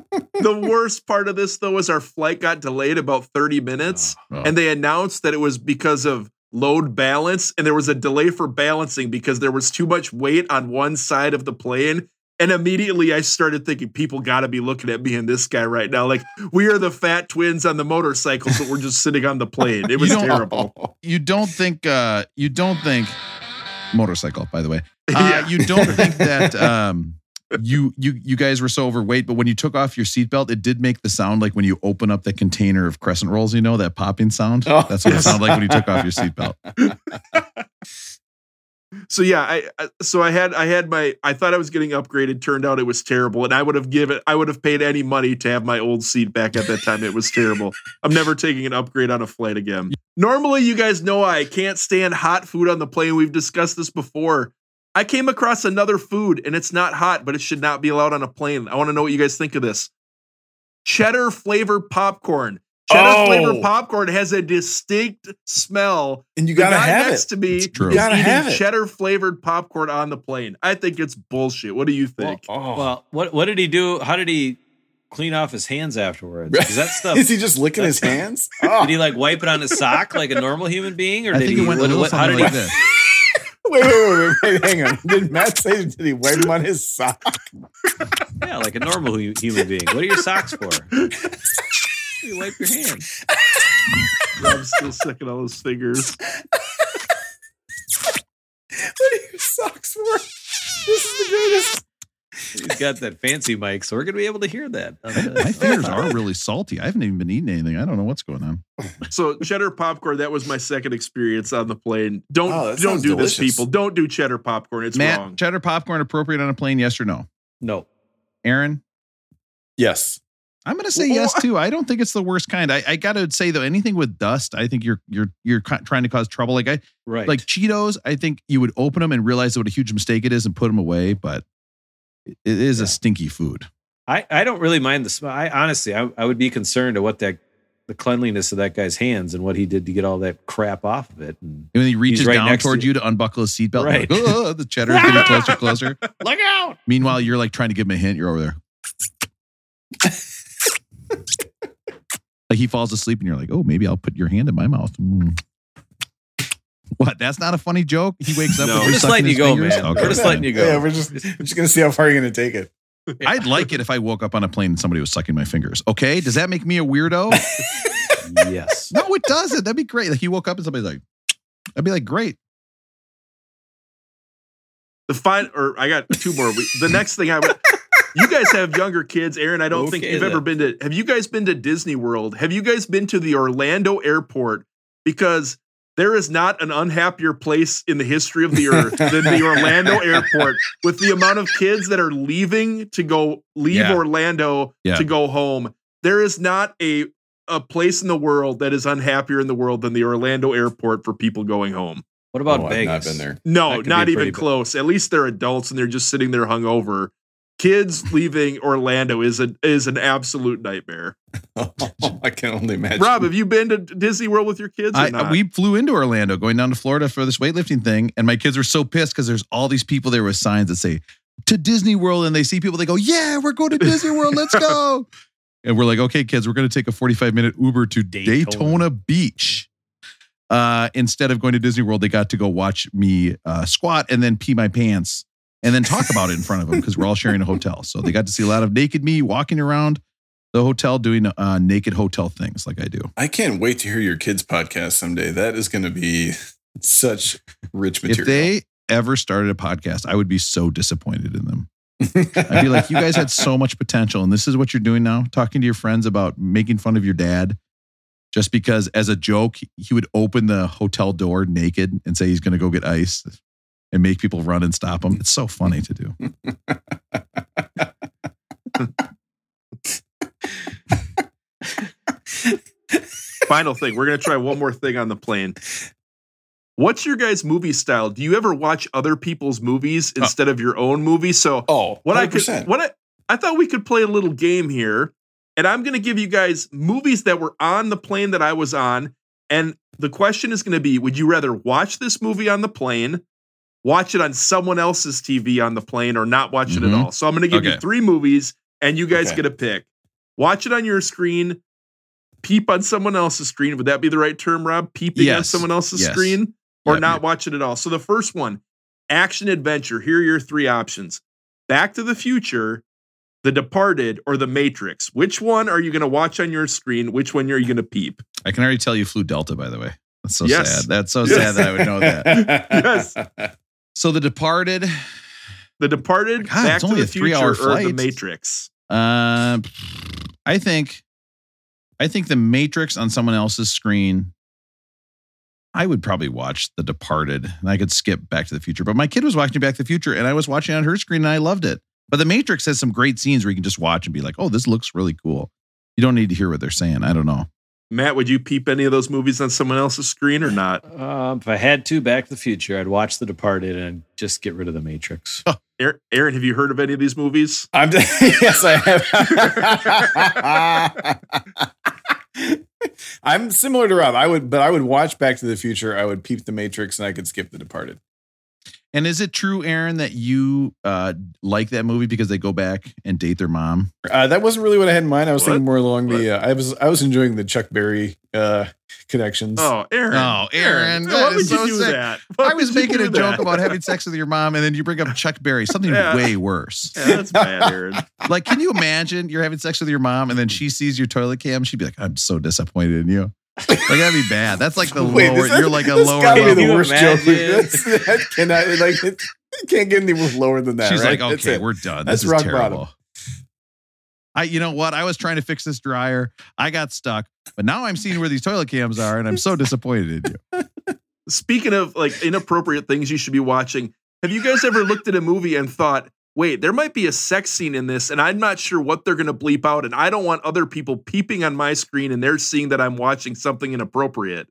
The worst part of this, though, is our flight got delayed about 30 minutes, oh, oh. and they announced that it was because of load balance, and there was a delay for balancing because there was too much weight on one side of the plane. And immediately I started thinking, people got to be looking at me and this guy right now. Like, we are the fat twins on the motorcycles, but we're just sitting on the plane. It was You terrible. You don't think uh you don't think motorcycle, by the way. Uh, Yeah. you don't think that um you you you guys were so overweight, but when you took off your seatbelt, it did make the sound like when you open up the container of crescent rolls, you know, that popping sound. Oh. That's what it sounded like when you took off your seatbelt. So yeah, I I- so I had I had my I thought I was getting upgraded. Turned out it was terrible, and I would have given I would have paid any money to have my old seat back at that time. It was terrible. I'm never taking an upgrade on a flight again. Normally, you guys know I can't stand hot food on the plane. We've discussed this before. I came across another food, and it's not hot, but it should not be allowed on a plane. I want to know what you guys think of this. Cheddar flavored popcorn. Cheddar Oh. flavored popcorn has a distinct smell And you gotta guy have next it. to me It's true. is You gotta eating have it. cheddar flavored popcorn on the plane. I think it's bullshit. What do you think? Oh. well, what what did he do? How did he clean off his hands afterwards? Is that stuff? Is he just licking his hands? Oh. Did he like oh. wipe it on his sock like a normal human being, or I did think he? it went what- what- how did like he? this. Wait, wait, wait, wait, wait, hang on. Did Matt say did he wipe him on his sock? Yeah, like a normal human being. What are your socks for? You wipe your hands. I'm still sucking all those fingers. What are your socks for? This is the greatest. He's got that fancy mic, so we're gonna be able to hear that. Oh, my fingers are really salty. I haven't even been eating anything. I don't know what's going on. So cheddar popcorn, that was my second experience on the plane. Don't Oh, don't sounds do this, people. Don't do cheddar popcorn. It's Matt, wrong. cheddar popcorn appropriate on a plane? Yes or no? No. Aaron, Yes. I'm going to say Well, yes too. I don't think it's the worst kind. I, I got to say though, anything with dust, I think you're you're you're trying to cause trouble. Like I Right. like Cheetos. I think you would open them and realize what a huge mistake it is and put them away. But it is Yeah. a stinky food. I, I don't really mind the smell. I honestly, I, I would be concerned of what that the cleanliness of that guy's hands and what he did to get all that crap off of it. And And when he reaches right down towards to- you to unbuckle his seatbelt, Right. like, "Oh, the cheddar is getting closer, closer. look out! Meanwhile, you're like trying to give him a hint. You're over there. like he falls asleep and you're like, oh, maybe I'll put your hand in my mouth. Mm. What? That's not a funny joke. He wakes up. No. We're just sucking letting you go, fingers? man. Okay. We're just letting you go. Yeah, we're just we're just gonna see how far you're gonna take it. I'd like it if I woke up on a plane and somebody was sucking my fingers. Okay, does that make me a weirdo? yes. no, it doesn't. That'd be great. Like you woke up and somebody's like, I'd be like, great. The fine, or I got two more. We- The next thing I would, you guys have younger kids, Aaron. I don't think you've ever been to. Have you guys been to Disney World? Have you guys been to the Orlando airport? Because there is not an unhappier place in the history of the earth than the Orlando airport with the amount of kids that are leaving to go leave Yeah. Orlando Yeah. to go home. There is not a a place in the world that is unhappier in the world than the Orlando airport for people going home. What about Oh, I've Vegas? not been there. No, not pretty even bad. close. At least they're adults and they're just sitting there hungover. Kids leaving Orlando is a is an absolute nightmare. I can only imagine. Rob, have you been to Disney World with your kids? Or I, not? we flew into Orlando going down to Florida for this weightlifting thing, and my kids were so pissed because there's all these people there with signs that say to Disney World, and they see people, they go, "Yeah, we're going to Disney World, let's go!" And we're like, "Okay, kids, we're going to take a 45 minute Uber to Daytona, Daytona. Beach." Uh, instead of going to Disney World, they got to go watch me uh, squat and then pee my pants and then talk about it in front of them because we're all sharing a hotel. So they got to see a lot of naked me walking around the hotel doing uh, naked hotel things like I do. I can't wait to hear your kids' podcast someday. That is going to be such rich material. If they ever started a podcast, I would be so disappointed in them. I'd be like, you guys had so much potential, and this is what you're doing now, talking to your friends about making fun of your dad. Just because, as a joke, he would open the hotel door naked and say he's going to go get ice and make people run and stop them. It's so funny to do. Final thing, we're gonna try one more thing on the plane. What's your guys' movie style? Do you ever watch other people's movies uh. instead of your own movie? So oh, what I 100%. could what I I thought we could play a little game here. And I'm going to give you guys movies that were on the plane that I was on. And the question is going to be Would you rather watch this movie on the plane, watch it on someone else's TV on the plane, or not watch it Mhm. at all? So I'm going to give you three movies, and you guys Okay. get a pick. Watch it on your screen, peep on someone else's screen. Would that be the right term, Rob? Peeping on someone else's Yes. screen, or Yep, not watch it at all? So the first one, action adventure. Here are your three options Back to the Future, The Departed, or The Matrix. Which one are you going to watch on your screen? Which one are you going to peep? I can already tell you flew Delta, by the way. That's so Yes. sad. That's so Yes. sad that I would know that. Yes. So The Departed, The Departed, God, Back it's to the a Future, three-hour or The. Matrix. uh, I think, I think The Matrix on someone else's screen. I would probably watch The Departed, and I could skip Back to the Future. But my kid was watching Back to the Future, and I was watching on her screen, and I loved it. But The Matrix has some great scenes where you can just watch and be like, "Oh, this looks really cool." You don't need to hear what they're saying. I don't know. Matt, would you peep any of those movies on someone else's screen or not? Um, if I had to, Back to the Future, I'd watch The Departed and just get rid of The Matrix. Aaron, Aaron, have you heard of any of these movies? I'm yes, I have. I'm similar to Rob. I would, but I would watch Back to the Future. I would peep The Matrix, and I could skip The Departed. And is it true, Aaron, that you uh, like that movie because they go back and date their mom? Uh, that wasn't really what I had in mind. I was What? thinking more along the. Uh, I was I was enjoying the Chuck Berry uh, connections. Oh, Aaron. Oh, Aaron, Why that would is you so do sick. that? Why I was making do a joke about having sex with your mom, and then you bring up Chuck Berry, something Yeah. way worse. Yeah, that's bad, Aaron. Like, can you imagine you're having sex with your mom, and then she sees your toilet cam? She'd be like, "I'm so disappointed in you." Like that'd be bad. That's like the Wait, lower. this- You're like a lower gotta be level. the worst joke. That's, that cannot like it, you can't get any lower than that. She's right? like, "Okay, it. we're done. That's this is rock terrible." bottom. I, you know what? I was trying to fix this dryer. I got stuck, but now I'm seeing where these toilet cams are, and I'm so disappointed in you. Speaking of like inappropriate things you should be watching, have you guys ever looked at a movie and thought, wait, there might be a sex scene in this, and I'm not sure what they're going to bleep out, and I don't want other people peeping on my screen and they're seeing that I'm watching something inappropriate.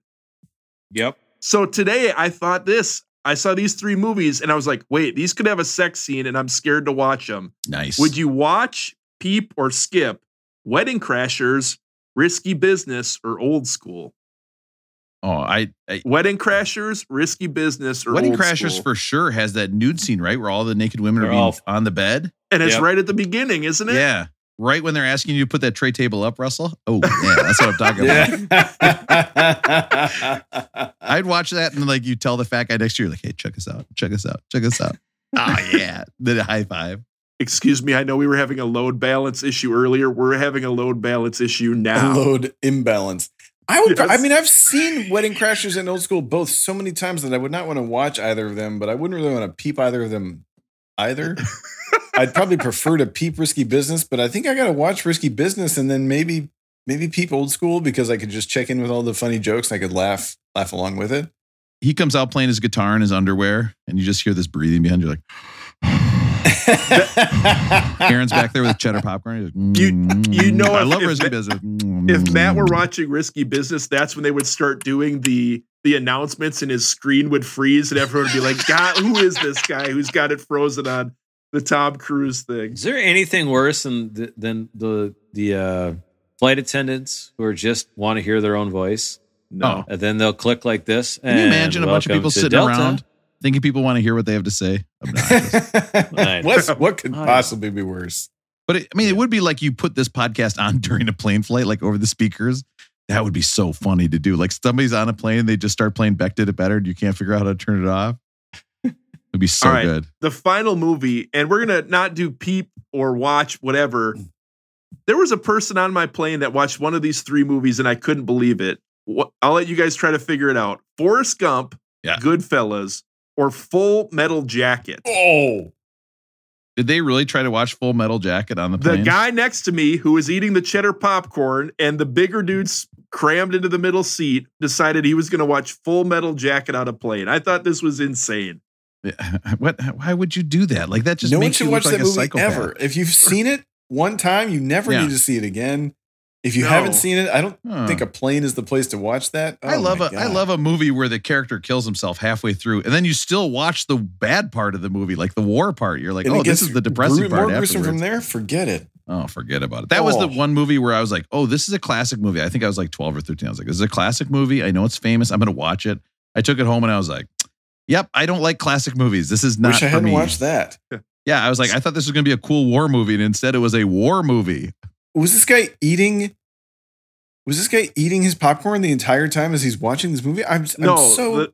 Yep. So today I thought this. I saw these three movies and I was like, wait, these could have a sex scene, and I'm scared to watch them. Nice. Would you watch, peep, or skip Wedding Crashers, Risky Business, or Old School? Oh, I, I Wedding Crashers, Risky Business, or Wedding Old Crashers School? for sure has that nude scene, right? Where all the naked women are They're being all- on the bed. and it's Yep. right at the beginning, isn't it? Yeah. Right when they're asking you to put that tray table up, Russell. Oh, yeah, that's what I'm talking about. I'd watch that and like you tell the fat guy next to you, like, hey, check us out, check us out, check us out. oh yeah. Then a high five. Excuse me, I know we were having a load balance issue earlier. We're having a load balance issue now. load imbalance. I would. Yes. I mean, I've seen Wedding Crashers and Old School both so many times that I would not want to watch either of them, but I wouldn't really want to peep either of them either. I'd probably prefer to peep Risky Business, but I think I got to watch Risky Business and then maybe maybe peep Old School because I could just check in with all the funny jokes and I could laugh laugh along with it. He comes out playing his guitar in his underwear, and you just hear this breathing behind you, like Aaron's back there with cheddar popcorn. He's like, You- "Mm, you know I if- love if risky Ma- business. If Matt were Mm. watching Risky Business, that's when they would start doing the the announcements and his screen would freeze and everyone would be like, God, who is this guy who's got it frozen on the Tom Cruise thing? Is there anything worse than the, than the the uh, flight attendants who are just want to hear their own voice, No. and then they'll click like this? Can you imagine a bunch of people sitting Delta. around thinking people want to hear what they have to say? Obnoxious. What's, what could possibly be worse? But it, I mean, it would be like you put this podcast on during a plane flight, like over the speakers. That would be so funny to do. Like somebody's on a plane, they just start playing Beck Did It Better, and you can't figure out how to turn it off. It'd be so All right. good. The final movie, and we're gonna not do peep or watch whatever. There was a person on my plane that watched one of these three movies, and I couldn't believe it. I'll let you guys try to figure it out. Forrest Gump, Yeah. Goodfellas, or Full Metal Jacket. Oh, Did they really try to watch Full Metal Jacket on the plane? The guy next to me who was eating the cheddar popcorn and the bigger dudes crammed into the middle seat decided he was going to watch Full Metal Jacket on a plane. I thought this was insane. what? Why would you do that? Like that just no one makes should you watch look like that a movie psychopath. ever. If you've seen it one time, you never Yeah. need to see it again. If you No. haven't seen it, I don't Huh. think a plane is the place to watch that. I Oh love my a I God. love a movie where the character kills himself halfway through, and then you still watch the bad part of the movie, like the war part. You're like, And oh, this is the depressing gru- part. More gruesome from there. Forget it. Oh, forget about it. That was the Oh. one movie where I was like, oh, this is a classic movie. I think I was like 12 or 13. I was like, this is a classic movie. I know it's famous. I'm going to watch it. I took it home and I was like, yep, I don't like classic movies. This is not Wish I hadn't me. watched that. Yeah, I was like, I thought this was going to be a cool war movie. And instead it was a war movie. Was this guy eating? Was this guy eating his popcorn the entire time as he's watching this movie? I'm, I'm no, so the,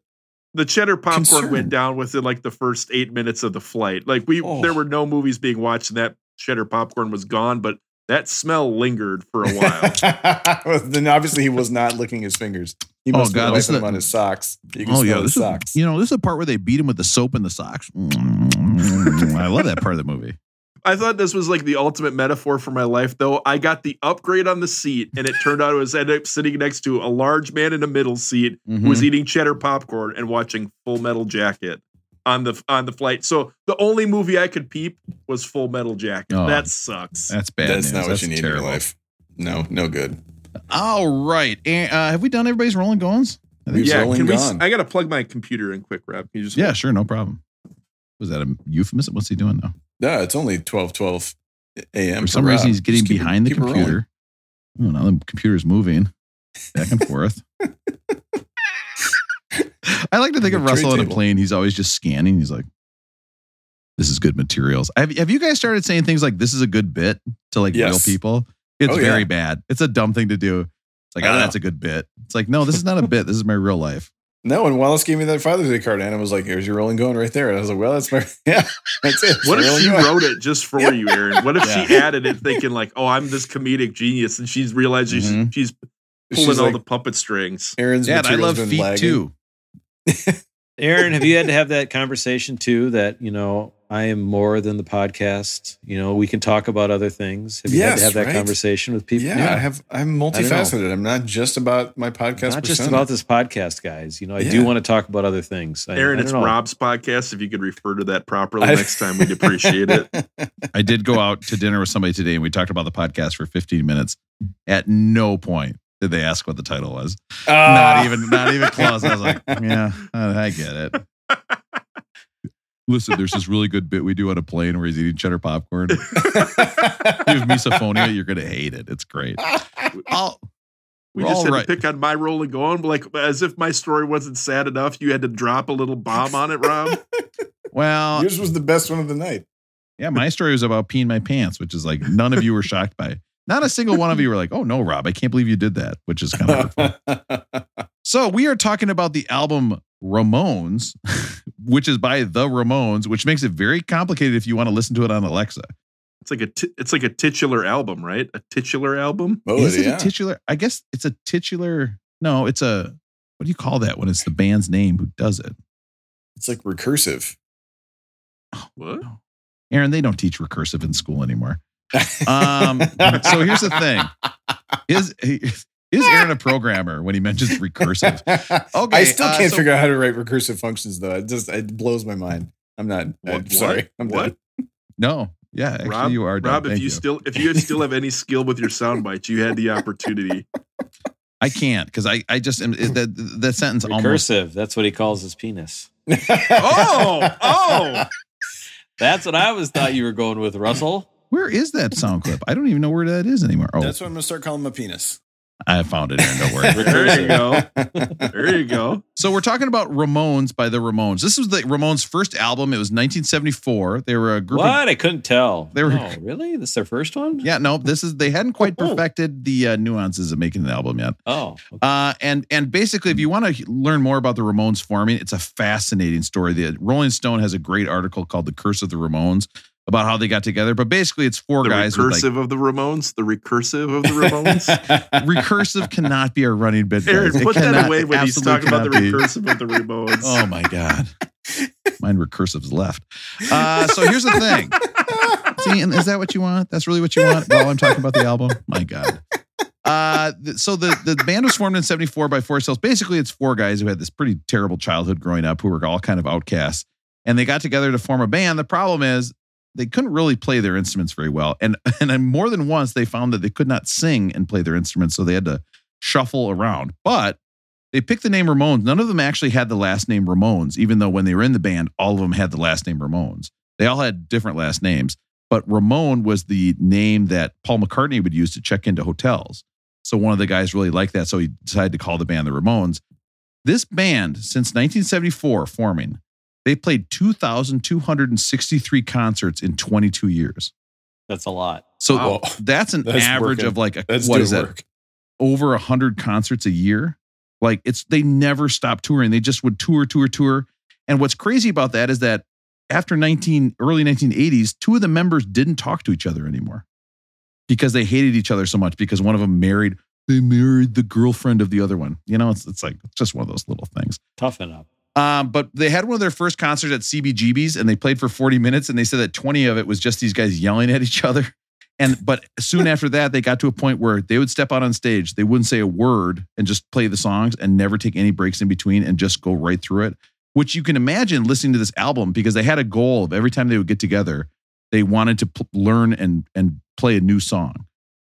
the cheddar popcorn concerned. went down within like the first eight minutes of the flight. Like we, Oh. there were no movies being watched, and that cheddar popcorn was gone. But that smell lingered for a while. then obviously he was not licking his fingers. He Oh, must have God, been this wiping them on his socks. You can Oh, smell yeah. his This is, socks. you know, this is the part where they beat him with the soap in the socks. I love that part of the movie. I thought this was like the ultimate metaphor for my life, though. I got the upgrade on the seat, and it turned out I was ended up sitting next to a large man in a middle seat who Mm-hmm. was eating cheddar popcorn and watching Full Metal Jacket on the on the flight. So the only movie I could peep was Full Metal Jacket. Oh. that sucks. That's bad. That's news. not what That's you need in your life. No, no good. All right. And, uh, have we done everybody's rolling goings? I We've yeah, rolling can we? gone. I gotta plug my computer in quick, Rob. Can you just Yeah, sure, no problem. Was that a euphemism? What's he doing now? No, it's only 12 12 a.m. For some reason, he's getting Just keep it- behind the keep it rolling. computer. Oh, now the computer's moving back and forth. I like to think The of Russell on a plane. He's always just scanning. He's like, "This is good materials." Have, have you guys started saying things like "This is a good bit" to like real people? It's Oh, very yeah. bad. It's a dumb thing to do. It's like, "Oh, that's a good bit." It's like, no, this is not a bit. This is my real life. No, and Wallace gave me that Father's Day card, and I was like, "Here's your rolling going right there." And I was like, "Well, that's my yeah, that's it." It's What my if she going. wrote it just for you, Aaron? What if she added it thinking like, "Oh, I'm this comedic genius," and she's realizing Mhm. she's, she's Mm-hmm. She's pulling all like, the puppet strings. Aaron's Yeah, and I love feet lagging. too. Aaron, have you had to have that conversation too? That you know, I am more than the podcast. You know, we can talk about other things. Have you had to have that right? conversation with people? Yeah, I have. I'm multifaceted. I'm not just about my podcast. Not just about this podcast, guys. You know, I Yeah. do want to talk about other things. I, Aaron, I it's know. Rob's podcast. If you could refer to that properly I- next time, we'd appreciate it. I did go out to dinner with somebody today, and we talked about the podcast for 15 minutes. At no point did they ask what the title was. Ah. not even not even close. I was like, yeah, I I get it. Listen, there's this really good bit we do on a plane where he's eating cheddar popcorn. you have misophonia, you're gonna hate it. It's great. I'll, We just had right. to pick on my rolling going, like as if my story wasn't sad enough. You had to drop a little bomb on it, Rob. well, Yours was the best one of the night. yeah, my story was about peeing my pants, which is like none of you were shocked by. It. Not a single one of you were like, "Oh no, Rob, I can't believe you did that," which is kind of hurtful. So we are talking about the album Ramones, which is by the Ramones, which makes it very complicated if you want to listen to it on Alexa. It's like a t- it's like a titular album, right? A titular album. oh, is it yeah. a titular? I guess it's a titular. No, it's a what do you call that when it's the band's name who does it? it's like recursive. What? Aaron, they don't teach recursive in school anymore. Um, so here's the thing: is is Aaron a programmer when he mentions recursive? Okay, I still uh, can't so- figure out how to write recursive functions though. It just it blows my mind. I'm not. I'm sorry. what? I'm What? done. No, yeah, actually, Rob, you are. done. Rob, if Thank you, still if you still have any skill with your sound bites, you had the opportunity. I can't because I I just am that that sentence almost Recursive. That's what he calls his penis. Oh, oh! That's what I was thought you were going with, Russell. Where is that sound clip? I don't even know where that is anymore. Oh, That's what I'm gonna start calling my penis. I found it. Aaron, don't worry. There you go. There you go. So we're talking about Ramones by the Ramones. This was the Ramones' first album. It was 1974. They were a group of What? I couldn't tell. They were- No, really? This is their first one? yeah, no, this is they hadn't quite perfected the uh, nuances of making an album yet. Oh, okay. Uh, and and basically, if you want to learn more about the Ramones forming, it's a fascinating story. The Rolling Stone has a great article called "The Curse of the Ramones" about how they got together. But basically, it's four The guys recursive of the Ramones. The recursive of the Ramones. recursive cannot be a running bit. Aaron. It put that away when he's talking about the cannot be. recursive of the Ramones. Oh my god, mine recursive's left. Uh, so here's the thing. See, and is that what you want? That's really what you want while I'm talking about the album? My God. Uh, th- so the the band was formed in '74 by four cells. Basically, it's four guys who had this pretty terrible childhood growing up, who were all kind of outcasts, and they got together to form a band. The problem is they couldn't really play their instruments very well, and and more than once they found that they could not sing and play their instruments, so they had to shuffle around. But they picked the name Ramones. None of them actually had the last name Ramones, even though when they were in the band, all of them had the last name Ramones. They all had different last names. but Ramone was the name that Paul McCartney would use to check into hotels. So one of the guys really liked that, so he decided to call the band the Ramones. This band, since 1974 forming, they played 2,263 concerts in 22 years. That's a lot. So Wow. that's an That's average working. of like a, That's what doing that? over a hundred concerts a year. Like it's they never stopped touring. They just would tour, tour, tour. And what's crazy about that is that after 19 early 1980s, two of the members didn't talk to each other anymore because they hated each other so much because one of them married they married the girlfriend of the other one. You know, it's it's like it's just one of those little things. Toughen up. Um, but they had one of their first concerts at CBGB's and they played for 40 minutes and they said that 20 of it was just these guys yelling at each other. And but soon after that, they got to a point where they would step out on stage, they wouldn't say a word and just play the songs and never take any breaks in between and just go right through it. Which you can imagine listening to this album because they had a goal of every time they would get together, they wanted to p- learn and and play a new song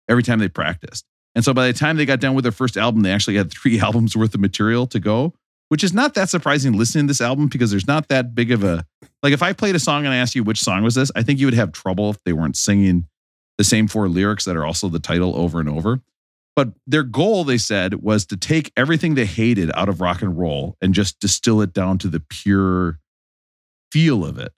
every time they practiced. And so by the time they got done with their first album, they actually had three albums worth of material to go which is not that surprising listening to this album because there's not that big of a like if I played a song and I asked you which song was this, I think you would have trouble if they weren't singing the same four lyrics that are also the title over and over. But their goal, they said, was to take everything they hated out of rock and roll and just distill it down to the pure feel of it.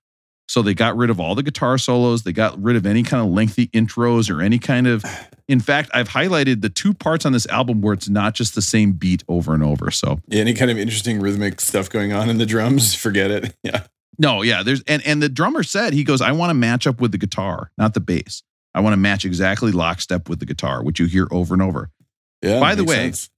So they got rid of all the guitar solos. They got rid of any kind of lengthy intros or any kind of. In fact, I've highlighted the two parts on this album where it's not just the same beat over and over. So Yeah, any kind of interesting rhythmic stuff going on in the drums, forget it. Yeah. No, yeah, there's and and the drummer said he goes, I want to match up with the guitar, not the bass. I want to match exactly lockstep with the guitar, which you hear over and over. Yeah. By the way, sense.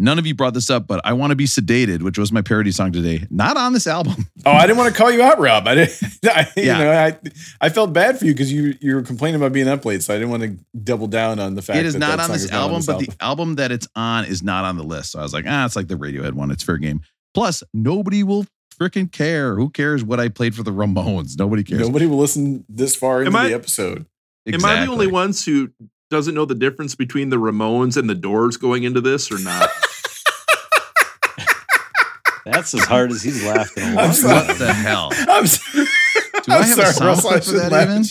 None of you brought this up, but I want to be sedated, which was my parody song today. Not on this album. Oh, I didn't want to call you out, Rob. I didn't. I, Yeah. You know, I I felt bad for you because you you were complaining about being up late, so I didn't want to double down on the fact. It is that not that on song this is not album, this but the album that it's on is not on the list. So I was like, ah, it's like the Radiohead one. It's fair game. Plus, nobody will freaking care. Who cares what I played for the Ramones? Nobody cares. Nobody will listen this far into I- the episode. Am I the only Exactly. ones who doesn't know the difference between the Ramones and the Doors going into this or not? That's as hard as he's laughed in a I'm long sorry. time. What the hell? I'm sorry. Do I have a sound Russell, I clip for that laugh even?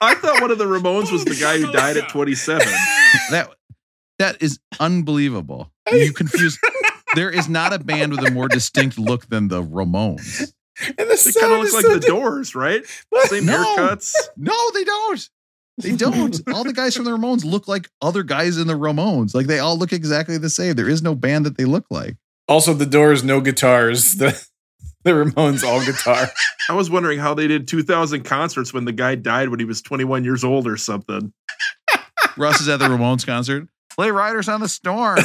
I thought one of the Ramones was the guy who died at 27. That that is unbelievable. You confuse. There is not a band with a more distinct look than the Ramones. And the They kind sound of look is like so the di- Doors, right? Same No. haircuts. No, they don't. They don't. all the guys from the Ramones look like other guys in the Ramones. Like they all look exactly the same. There is no band that they look like. Also, the Doors, no guitars. The the Ramones, all guitar. I was wondering how they did 2,000 concerts when the guy died when he was 21 years old or something. Russ is at the Ramones concert. Play Riders on the Storm.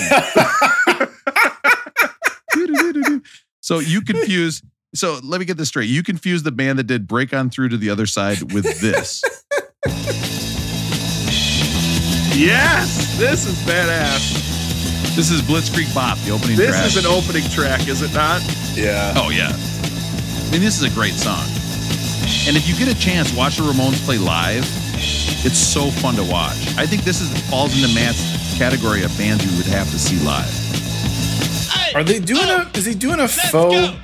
so you confuse. So let me get this straight. You confuse the band that did Break On Through to the Other Side with this. Yes, this is badass. This is Blitzkrieg Bop, the opening This track. is an opening track, is it not? yeah. Oh yeah. I mean, this is a great song. And if you get a chance, watch the Ramones play live. It's so fun to watch. I think this is falls into Matt's category of bands you would have to see live. Are they doing a? Is he doing a faux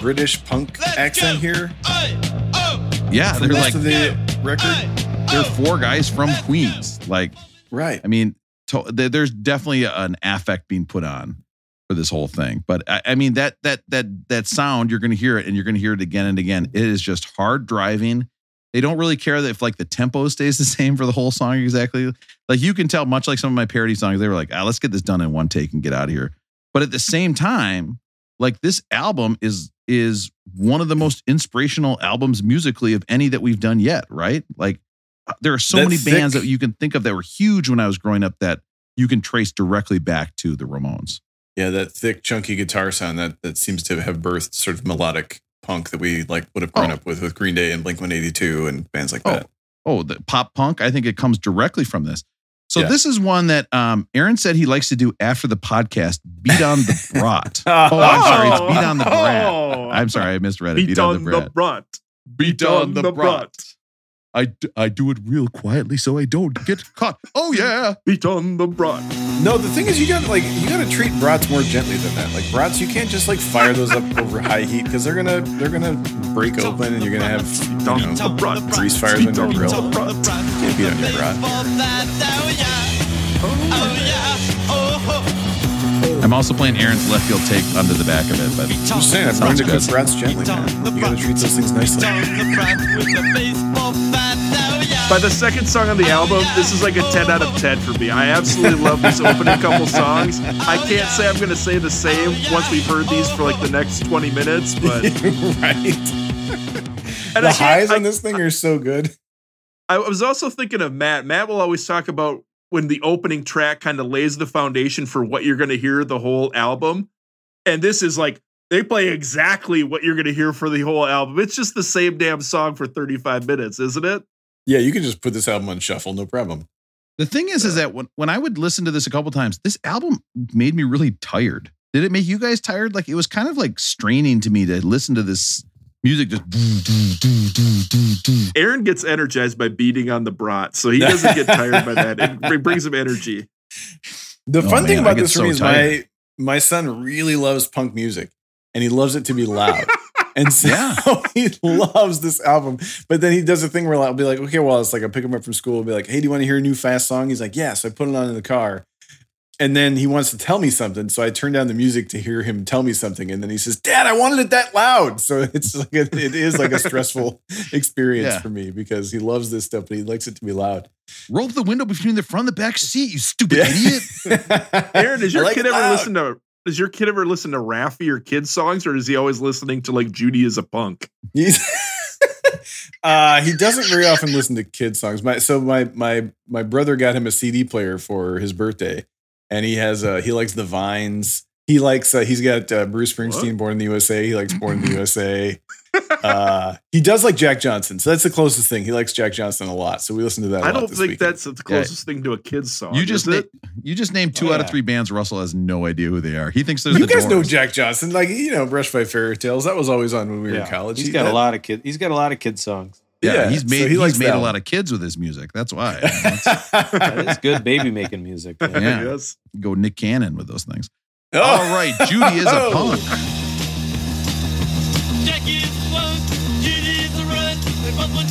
British punk accent here? oh Yeah, For they're most like of the record. they're four guys from Queens. Like, Right. I mean, to, there's definitely an affect being put on for this whole thing. But I, I mean, that that that that sound you're going to hear it, and you're going to hear it again and again. It is just hard driving. They don't really care that if like the tempo stays the same for the whole song exactly. Like you can tell, much like some of my parody songs, they were like, ah, let's get this done in one take and get out of here. But at the same time, like this album is is one of the most inspirational albums musically of any that we've done yet, right? Like there are so That many bands that you can think of that were huge when I was growing up that you can trace directly back to the Ramones. Yeah, that thick, chunky guitar sound that that seems to have birthed sort of melodic punk that we like would have grown Oh. up with with Green Day and Blink One Eighty Two and bands like Oh, that. oh, the pop punk. I think it comes directly from this. So Yeah. this is one that um, Aaron said he likes to do after the podcast. Beat on the brat. Oh, Oh, I'm sorry. It's beat on the brat. Oh. I'm sorry, I misread it. Beat, on the, brat. The brat. Beat on the brat. I, d- I do it real quietly so I don't get caught. Oh yeah. Beat on the brat. No, the thing is, you got like you got to treat brats more gently than that. Like brats, you can't just like fire those up over high heat because they're gonna they're gonna break open and you're gonna have you Down know, the brat. grease fires on your grill. the. Can't beat on your brat. I'm also playing Aaron's left field take under the back of it, but I'm just saying, I've Sounds learned to cook good. brats gently, man. You gotta treat those things nicely. By the second song on the album, this is like a 10 out of 10 for me. I absolutely love these opening couple songs. I can't say I'm going to say the same once we've heard these for like the next 20 minutes, but right. and The I can't- highs I- on this thing are so good. I was also thinking of Matt. Matt will always talk about when the opening track kind of lays the foundation for what you're going to hear the whole album. And this is like they play exactly what you're going to hear for the whole album. It's just the same damn song for 35 minutes, isn't it? Yeah, you can just put this album on shuffle, no problem. the thing is, is that when, when I would listen to this a couple times, this album made me really tired. Did it make you guys tired? Like it was kind of like straining to me to listen to this music just. Aaron gets energized by beating on the brat, so he doesn't get tired by that. It brings him energy. The Oh, fun thing man, I about get this for so me is tired. my my son really loves punk music, and he loves it to be loud. And so Yeah. he loves this album. But then he does a thing where I'll be like, okay, well, it's like I'll pick him up from school and be like, hey, do you want to hear a new fast song? He's like, yes. so I put it on in the car. And then he wants to tell me something. So I turn down the music to hear him tell me something. And then he says, Dad, I wanted it that loud. So it's like a, it is like a stressful experience Yeah. for me because he loves this stuff, but he likes it to be loud. Roll up the window between the front and the back seat, you stupid Yeah. idiot. Aaron, does your like kid ever listen to does your kid ever listen to Raffi or kids songs, or is he always listening to like Judy is a punk? He's uh he doesn't very often listen to kid songs. My so my my my brother got him a CD player for his birthday, and he has uh he likes the Vines. He likes uh, he's got uh, Bruce Springsteen, Born in the USA. He likes Born in the USA. Uh, he does like Jack Johnson, so that's the closest thing. He likes Jack Johnson a lot, so we listen to that. I I don't think that's the closest thing to a kid's song. You just is it? na- you just named two Oh, out of three bands. Russell has no idea who they are. He thinks they're You the guys know Jack Johnson, like you know, Brushfire Fairytales. That was always on when we were in college. He's He- got that- a lot of kid. He's got a lot of kid songs. Yeah, Yeah, he's so made he he's made a one. lot of kids with his music. That's why. Let's That is good baby making music. man. Yeah. yes. go Nick Cannon with those things. Oh. All right, Judy is a Oh. punk.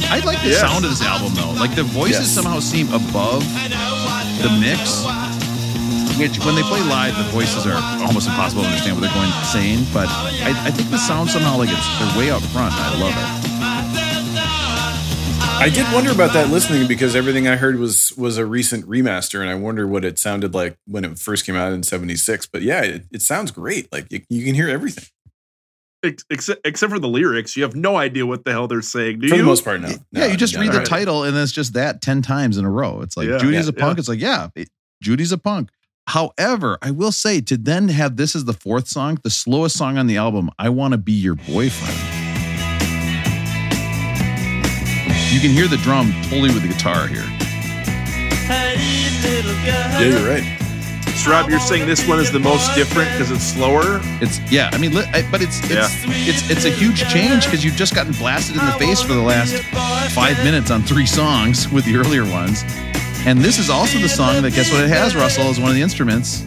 I like the Yes. sound of this album though. Like the voices Yes. somehow seem above the mix. Which when they play live, the voices are almost impossible to understand what they're going saying. But I, I think the sound somehow like it's they're way up front. I love it. I did wonder about that listening because everything I heard was was a recent remaster, and I wonder what it sounded like when it first came out in '76. But yeah, it, it sounds great. Like you, you can hear everything Except, except for the lyrics, you have no idea what the hell they're saying. Do for you? the most part. No, yeah, you just no, read the no. title and then it's just that ten times in a row. It's like Yeah, Judy's yeah, a punk. yeah. It's like yeah, it- Judy's a punk. However, I will say to then have this as the fourth song, the slowest song on the album, I want to be your boyfriend. You can hear the drum totally with the guitar here. Yeah, you're right. So Rob, you're saying this one is the most different because it's slower. It's yeah, I mean, li- I- but it's it's Yeah. it's it's a huge change because you've just gotten blasted in the face for the last five minutes on three songs with the earlier ones, and this is also the song that guess what it has, Russell, as one of the instruments.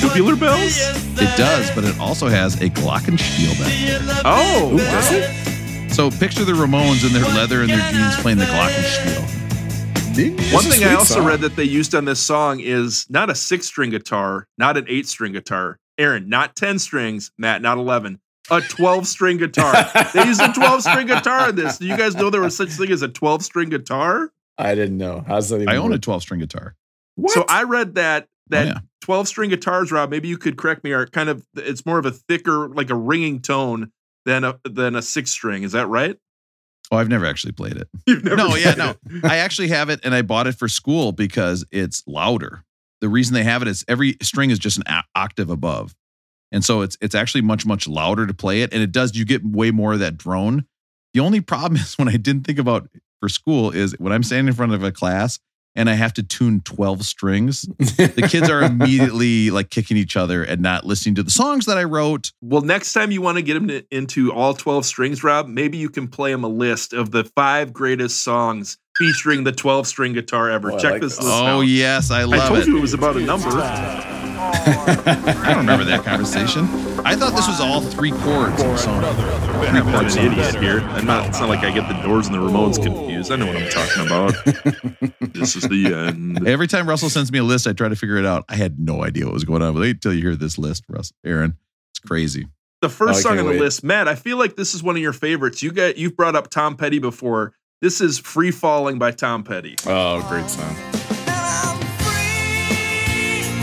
Tubular bells. It does, but it also has a glockenspiel back there. Oh, Ooh, does it? So picture the Ramones in their leather and their jeans playing the glockenspiel. One thing I also song. read that they used on this song is not a six string guitar, not an eight string guitar. Aaron, not 10 strings. Matt, not 11. A 12 string guitar. they used a 12 string guitar in this. Do you guys know there was such thing as a 12 string guitar? I didn't know. How's that even? I own a 12 string guitar. What? So I read that oh, that Oh, yeah. 12 string guitars, Rob, maybe you could correct me, are kind of it's more of a thicker, like a ringing tone than a than a six string. Is that right? Oh, I've never actually played it. You've never No, yeah, no. it. I actually have it and I bought it for school because it's louder. The reason they have it is every string is just an octave above. And so it's it's actually much much louder to play it and it does you get way more of that drone. The only problem is when I didn't think about for school is when I'm standing in front of a class and I have to tune 12 strings, the kids are immediately like kicking each other and not listening to the songs that I wrote. Well, next time you want to get them to, into all 12 strings, Rob, maybe you can play them a list of the five greatest songs featuring the 12 string guitar ever. Oh, Check like this this. list Oh, out. yes, I love it. I love told it. you it was about a number. I don't remember that conversation. I thought this was all three chords. of a song. I'm not an idiot here. I'm not, it's not like I get the doors and the remotes confused. I know what I'm talking about. this is the end. Every time Russell sends me a list, I try to figure it out. I had no idea what was going on. But wait till you hear this list, Russ, Aaron. It's crazy. The first Oh, song can't on the wait. list, Matt. I feel like this is one of your favorites. You got you've brought up Tom Petty before. This is "Free Falling" by Tom Petty. Oh, great song.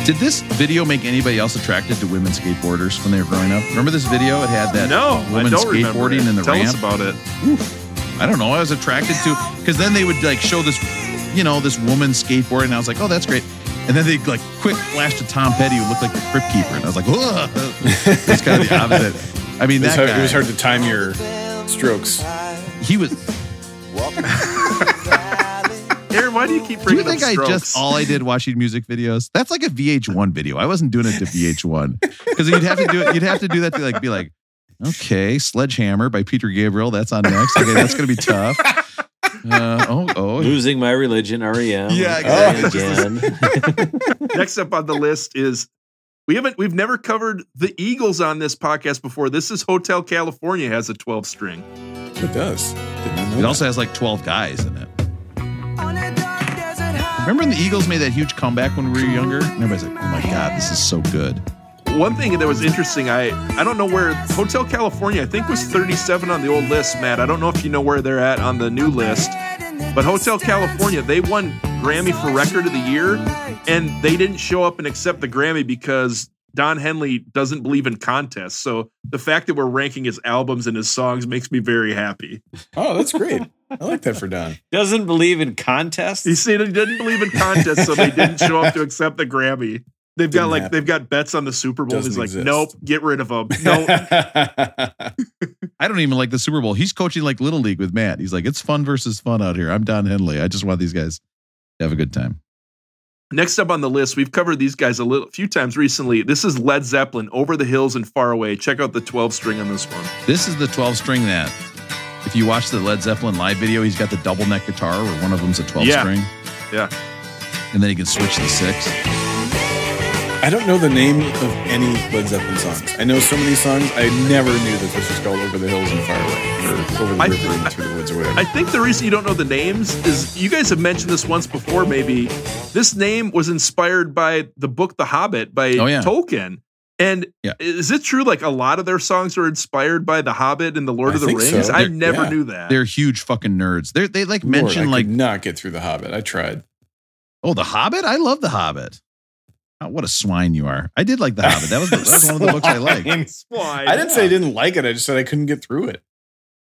Did this video make anybody else attracted to women skateboarders when they were growing up? Remember this video? It had that no, I woman skateboarding in the Tell ramp. us about it. I don't know. I was attracted to because then they would like show this, you know, this woman skateboarding. And I was like, oh, that's great. And then they like quick flash to Tom Petty, who looked like the Crypt Keeper, and I was like, whoa. It's kind of the opposite. I mean, It was, hard, guy, it was hard to time your strokes. he was. Aaron, why do you keep Do you think up I just all I did watching music videos? That's like a VH1 video. I wasn't doing it to VH1 because you'd have to do it. You'd have to do that to like be like, okay, Sledgehammer by Peter Gabriel. That's on next. Okay, that's gonna be tough. Uh, oh, oh, Losing my religion, REM. Yeah, again. exactly. again. Next up on the list is we haven't we've never covered the Eagles on this podcast before. This is Hotel California has a 12 string. It does. Did not know It that. also has like 12 guys in it. Remember when the Eagles made that huge comeback when we were younger? And everybody's like, oh my God, this is so good. One thing that was interesting, I I don't know where Hotel California I think was 37 on the old list, Matt. I don't know if you know where they're at on the new list. But Hotel California, they won Grammy for Record of the Year, and they didn't show up and accept the Grammy because Don Henley doesn't believe in contests. So the fact that we're ranking his albums and his songs makes me very happy. Oh, that's great. I like that for Don. Doesn't believe in contests. He said he didn't believe in contests, so they didn't show up to accept the Grammy. They've got Didn't like happen. they've got bets on the Super Bowl. Doesn't He's like, exist. nope, get rid of them. No, I don't even like the Super Bowl. He's coaching like Little League with Matt. He's like, it's fun versus fun out here. I'm Don Henley. I just want these guys to have a good time. Next up on the list, we've covered these guys a little few times recently. This is Led Zeppelin, Over the Hills and Far Away. Check out the 12 string on this one. This is the 12 string that, if you watch the Led Zeppelin live video, he's got the double neck guitar where one of them's a 12 Yeah. string. Yeah. And then he can switch to six. I don't know the name of any Led Zeppelin songs. I know so many songs. I never knew that this was called Over the Hills and Far Away or Over the I- River and Through the Woods or whatever. I think the reason you don't know the names is you guys have mentioned this once before, maybe. This name was inspired by the book The Hobbit by Oh, yeah. Tolkien. And Yeah. is it true like a lot of their songs are inspired by The Hobbit and The Lord I of the think so. Rings? I never yeah. knew that. They're huge fucking nerds. They're, they like Lord, mention I like, could not get through The Hobbit. I tried. oh, The Hobbit? I love The Hobbit. Oh, what a swine you are. I did like The Hobbit. That was, that was one of the books I liked. Swine. Swine. I didn't say I didn't like it. I just said I couldn't get through it.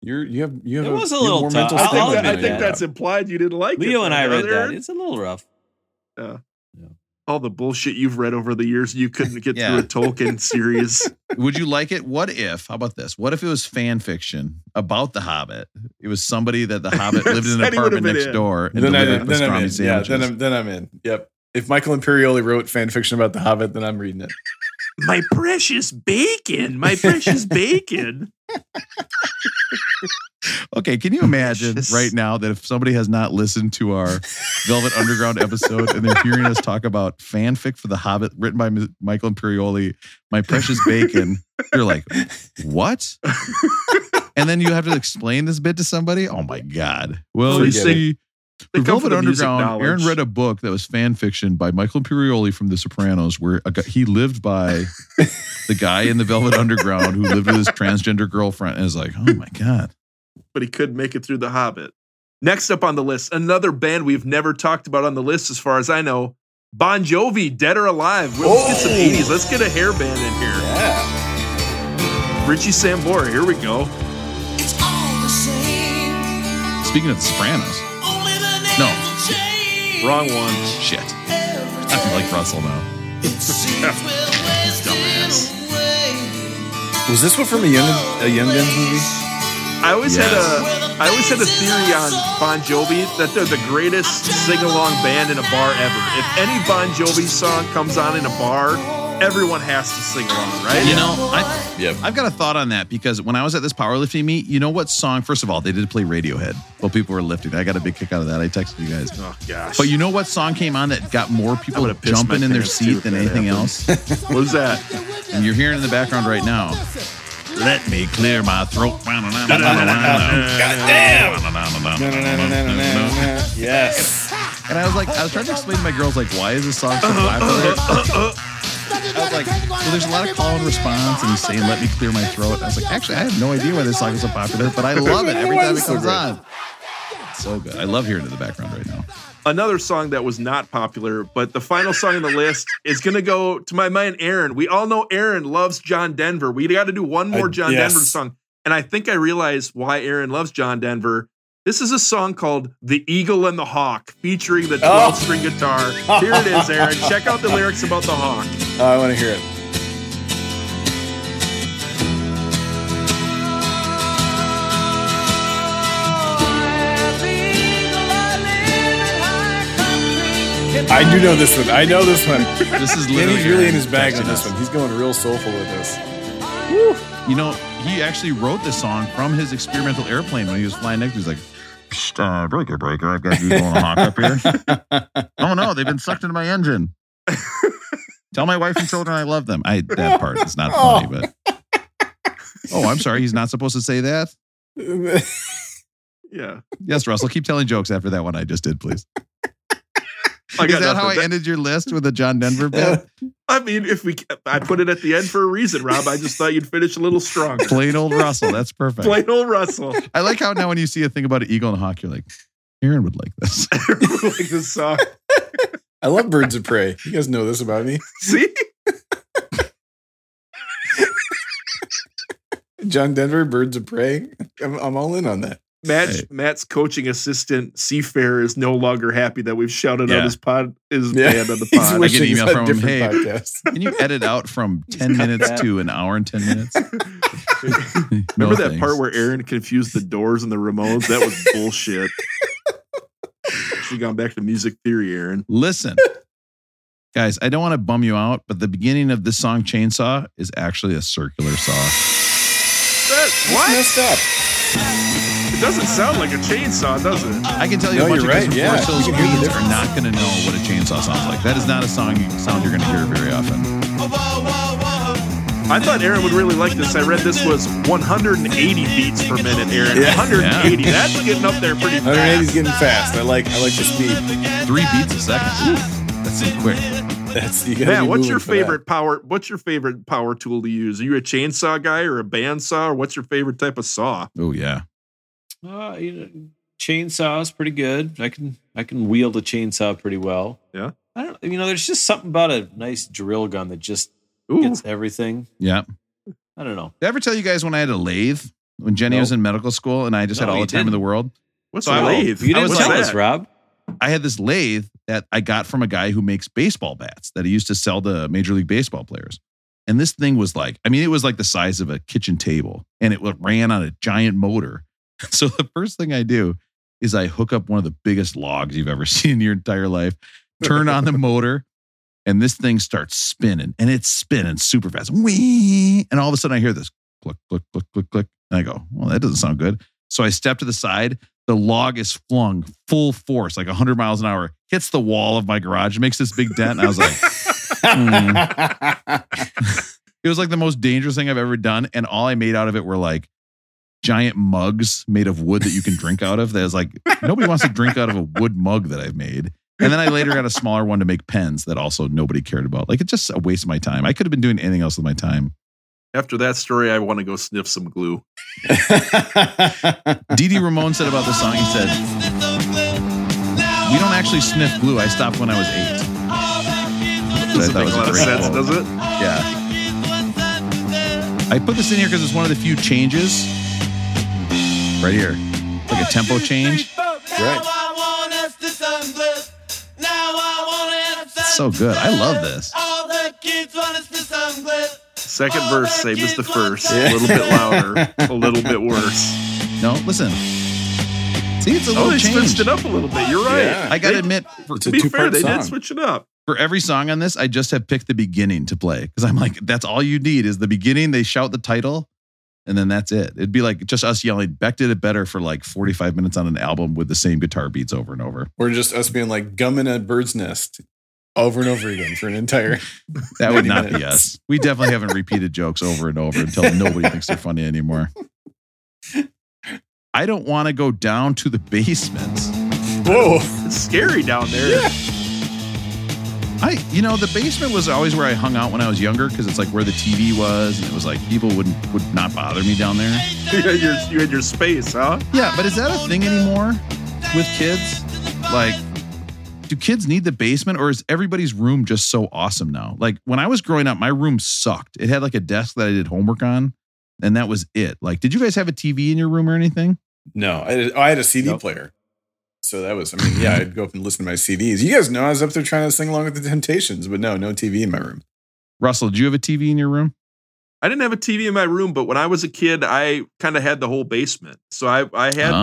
You're you have you have It was a little more tough. mental I I'll think, that, I think have. that's implied you didn't like it. Leo and I read Aaron. that. It's a little rough. Uh, yeah. All the bullshit you've read over the years, you couldn't get Yeah. through a Tolkien series. Would you like it? What if, how about this? What if it was fan fiction about The Hobbit? It was somebody that The Hobbit lived in an Said he would've apartment next in. door and Then, I, delivered then I'm in. Yeah, then I'm then I'm in. Yep. If Michael Imperioli wrote fan fiction about The Hobbit, then I'm reading it. my precious bacon, my precious bacon. Okay, can you imagine Just- right now that if somebody has not listened to our Velvet Underground episode and they're hearing us talk about fanfic for The Hobbit written by M- Michael Imperioli, My Precious Bacon, you're like, what? and then you have to explain this bit to somebody? Oh my God. Well, you Forget it. See, They for Velvet the music Underground, Aaron read a book that was fan fiction by Michael Imperioli from The Sopranos, where a guy, he lived by the guy in the Velvet Underground who lived with his transgender girlfriend, and is like, oh my god, but he could make it through The Hobbit. Next up on the list, another band we've never talked about on the list, as far as I know, Bon Jovi, Dead or Alive. Let's get some Oh. 80s. Let's get a hair band in here. Yeah. Richie Sambora, here we go. Speaking of The Sopranos, no Wrong one. shit, I feel like Russell now. Dumbass. Was this one from a Young a Young Guns movie? I always Yes. had a I always had a theory on Bon Jovi that they're the greatest sing along band in a bar ever. If any Bon Jovi song comes on in a bar, everyone has to sing along, right? You know, I, Yep. I've got a thought on that because when I was at this powerlifting meet, you know what song? First of all, they did play Radiohead while people were lifting. I got a big kick out of that. I texted you guys. Oh gosh. But you know what song came on that got more people jumping in their seat than anything happened. else? what was that? And you're hearing in the background right now. Let me clear my throat. Yes. And I was like, I was trying to explain to my girls, like, why is this song so popular? Uh-huh, uh-huh, uh-huh. I was like, well, there's a lot of call and response, and he's saying, let me clear my throat. I was like, actually, I have no idea why this song is so popular, but I love it every time it comes on. So good. I love hearing it in the background right now. Another song that was not popular, but the final song on the list is going to go to my man Aaron. We all know Aaron loves John Denver. We got to do one more John yes. Denver song. And I think I realized why Aaron loves John Denver. This is a song called The Eagle and the Hawk featuring the 12 string guitar. Here it is, Aaron. Check out the lyrics about the hawk. Oh, I want to hear it. I do know this one. I know this one. This is literally he's really in his bag on this us. one. He's going real soulful with this. You know, he actually wrote this song from his experimental airplane when he was flying next. He's like, "Psst, uh, breaker, breaker. I've got you going hawk up here. oh no, they've been sucked into my engine. Tell my wife and children I love them. I that part is not oh. funny, but oh, I'm sorry. He's not supposed to say that. Yeah. Yes, Russell. Keep telling jokes after that one I just did, please. I Is that how I ended your list with a John Denver bit? I mean, if we, I put it at the end for a reason, Rob. I just thought you'd finish a little stronger. Plain old Russell. That's perfect. Plain old Russell. I like how now when you see a thing about an eagle and a hawk, you're like, Aaron would like this. like this song. I love birds of prey. You guys know this about me. See? John Denver, Birds of Prey. I'm, I'm all in on that. Matt, Hey. Matt's coaching assistant Seafair is no longer happy that we've shouted Yeah. out his pod, his Yeah. band on the pod. wish- wishing an email from him, "Hey, podcast. Can you edit out from 10 minutes to an hour and 10 minutes? Remember that part where Aaron confused the doors and the Ramones? That was bullshit. Should have gone back to music theory, Aaron. Listen, guys, I don't want to bum you out, but the beginning of this song, Chainsaw, is actually a circular saw. That, what? Messed up. It doesn't sound like a chainsaw, does it? I can tell you No, a bunch you're of guys right, from yeah. Forest Hills You can hear the Queens are not going to know what a chainsaw sounds like. That is not a song sound you're going to hear very often. I thought Aaron would really like this. I read this was 180 beats per minute, Aaron. Yeah. 180. That's getting up there pretty 180 is getting fast. I like I like the speed. Three beats a second. Ooh, that's quick. That's you gotta Matt, what's your for that. favorite power? What's your favorite power tool to use? Are you a chainsaw guy or a bandsaw, or what's your favorite type of saw? Oh, yeah. Uh, you know, chainsaw is pretty good. I can I can wield a chainsaw pretty well. Yeah. I don't. You know, there's just something about a nice drill gun that just Ooh, gets everything. Yeah. I don't know. Did I ever tell you guys when I had a lathe when Jenny was in medical school and I just had all you the time in the didn't. world? what's so a I- lathe? You didn't was tell like us. Rob. I had this lathe that I got from a guy who makes baseball bats that he used to sell to Major League Baseball players. And this thing was like, I mean, it was like the size of a kitchen table and it ran on a giant motor. So the first thing I do is I hook up one of the biggest logs you've ever seen in your entire life, turn on the motor, and this thing starts spinning and it's spinning super fast. Whee! And all of a sudden I hear this click, click, click, click, click. And I go, well, that doesn't sound good. So I step to the side. The log is flung full force, like 100 miles an hour, hits the wall of my garage, makes this big dent. And I was like, hmm. it was like the most dangerous thing I've ever done. And all I made out of it were like giant mugs made of wood that you can drink out of. That is like, nobody wants to drink out of a wood mug that I've made. And then I later got a smaller one to make pens that also nobody cared about. Like it's just a waste of my time. I could have been doing anything else with my time. After that story, I want to go sniff some glue. Dee Ramone said about the song, he said, We don't actually sniff glue. I stopped when I was eight. Which Doesn't make was a lot of sense, quote. does it? Yeah. I put this in here because it's one of the few changes. Right here. Like a tempo change. right. It's so good. I love this. Second verse, same as the first. Yeah. A little bit louder, a little bit worse. No, listen. See, it's a Oh, little they change. switched it up a little bit. You're right. Yeah. I gotta They- admit, for, It's To be fair, two-part they song. did switch it up. for every song on this, I just have picked the beginning to play because I'm like, that's all you need is the beginning. They shout the title, and then that's it. It'd be like just us yelling. Beck did it better for like 45 minutes on an album with the same guitar beats over and over. Or just us being like gum in a bird's nest over and over again for an entire. That would 90 not be us. We definitely haven't repeated jokes over and over until nobody thinks they're funny anymore. I don't want to go down to the basement. Whoa. It's scary down there. I, you know, the basement was always where I hung out when I was younger because it's like where the TV was, and it was like people wouldn't would not bother me down there. you, had your, you had your space, huh? Yeah, but is that a thing anymore with kids? Like, do kids need the basement, or is everybody's room just so awesome now? Like when I was growing up, my room sucked. It had like a desk that I did homework on, and that was it. Like, did you guys have a TV in your room or anything? No, I, had- I had a CD Nope. player. So that was, I mean, yeah, mm-hmm. I'd go up and listen to my CDs. You guys know I was up there trying to sing along with the Temptations, but no, no TV in my room. Russell, do you have a TV in your room? I didn't have a TV in my room, but when I was a kid, I kind of had the whole basement. So I, I had Oh.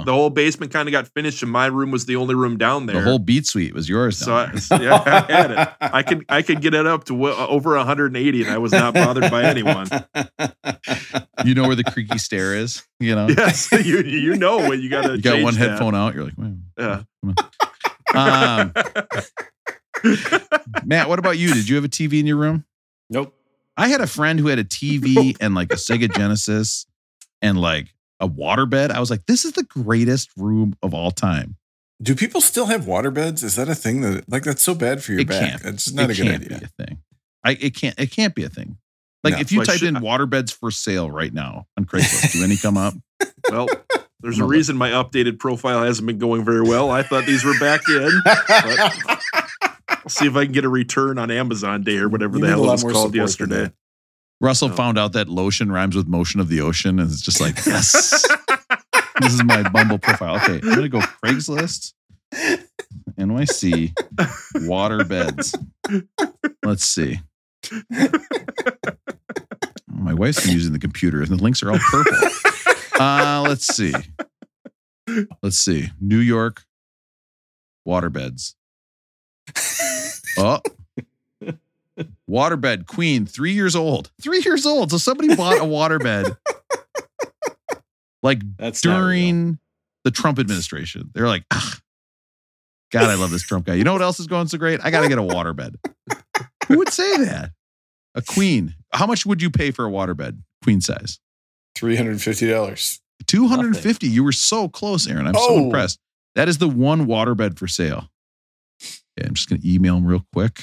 the, the whole basement kind of got finished, and my room was the only room down there. The whole beat suite was yours. so I, so yeah, I had it. I could I could get it up to w- over 180, and I was not bothered by anyone. you know where the creaky stair is. You know, Yes, you you know when you got to you got one headphone out. You're like, well, Yeah. Um, Matt, what about you? Did you have a TV in your room? Nope. I had a friend who had a TV and like a Sega Genesis and like a waterbed. I was like, this is the greatest room of all time. Do people still have waterbeds? Is that a thing that, like, that's so bad for your It back? can't. That's just not it a good can't idea. be a thing. I it can't it can't be a thing. Like No. if you Why typed should- in waterbeds for sale right now on Craigslist, do any come up? Well, there's a reason my updated profile hasn't been going very well. I thought these were back in. But I'll see if I can get a return on Amazon Day or whatever You the hell it was called yesterday. Russell No. found out that lotion rhymes with motion of the ocean, and it's just like, yes, this is my Bumble profile. Okay, I'm gonna go Craigslist, NYC, water beds. Let's see. My wife's been using the computer, and the links are all purple. Uh, let's see. Let's see. New York waterbeds. Oh, waterbed queen, three years old. Three years old. So somebody bought a waterbed like That's during the Trump administration. They're like, "Ugh, God, I love this Trump guy. You know what else is going so great? I got to get a waterbed. Who would say that? A queen. How much would you pay for a waterbed, queen size? $350. 250. You were so close, Aaron. I'm so Oh. impressed. That is the one waterbed for sale. Okay, I'm just going to email him real quick.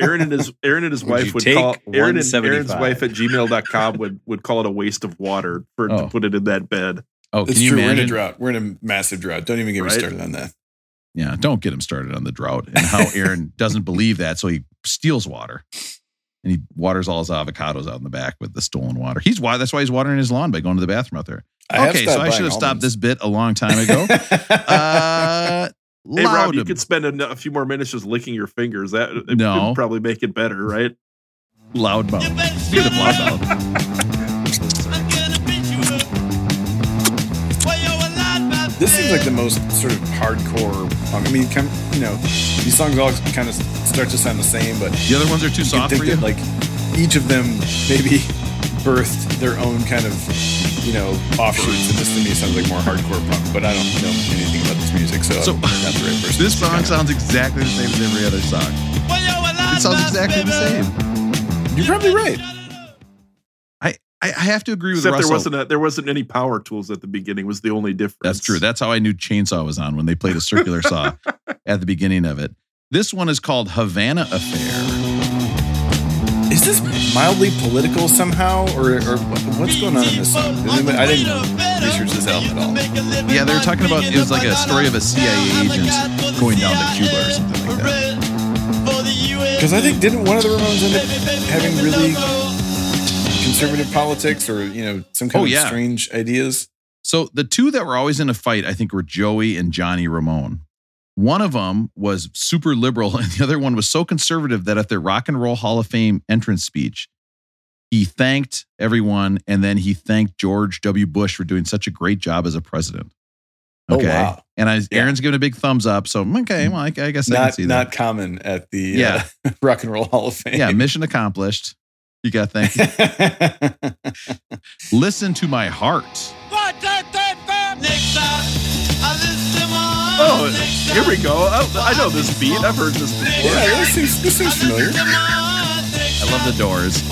Aaron and his Aaron and his Would wife would call Aaron and Aaron's wife at gmail.com would would call it a waste of water for Oh. to put it in that bed. Oh, It's can you true. We're in a drought. We're in a massive drought. Don't even get me started on that. Yeah, don't get him started on the drought and how Aaron doesn't believe that, so he steals water and he waters all his avocados out in the back with the stolen water. He's why that's why he's watering his lawn by going to the bathroom out there. I okay, so I should buying have stopped almonds. this bit a long time ago. Uh, Hey Rob, you could spend a, a few more minutes just licking your fingers. That it No. would probably make it better, right? Loudmouth. Speaking of loudmouth, This seems like the most sort of hardcore punk. I mean, come, you know, these songs all kind of start to sound the same, but the other ones are too you soft can for you. that like each of them maybe birthed their own kind of, you know, offshoots. And this to me sounds like more hardcore punk, but I don't know anything about this music, so, So, I'm not the right person. this song sounds exactly the same as every other song. It sounds exactly the same. You're probably right. I, I have to agree with Except Russell. there wasn't a, there wasn't any power tools at the beginning. Was the only difference. That's true. That's how I knew Chainsaw was on when they played a circular saw at the beginning of it. This one is called Havana Affair. Is this mildly political somehow, or, or what's going on in this song? I didn't research this album at all. Yeah, they were talking about it was like a story of a CIA agent going down to Cuba or something like that. Because I think didn't one of the Ramones end up having really conservative politics, or you know, some kind Oh, of yeah. strange ideas? So the two that were always in a fight, I think, were Joey and Johnny Ramone. One of them was super liberal, and the other one was so conservative that at their Rock and Roll Hall of Fame entrance speech, he thanked everyone, and then he thanked George W. Bush for doing such a great job as a president. Oh, Okay, wow. and I, Yeah. Aaron's giving a big thumbs up. So okay, well, I, I guess I can Not see not common at the Yeah. uh, Rock and Roll Hall of Fame. Yeah, mission accomplished. You got to thank you. Listen to my heart. Oh, here we go. I, I know this beat. I've heard this before. yeah, this seems, this seems familiar. I love the Doors.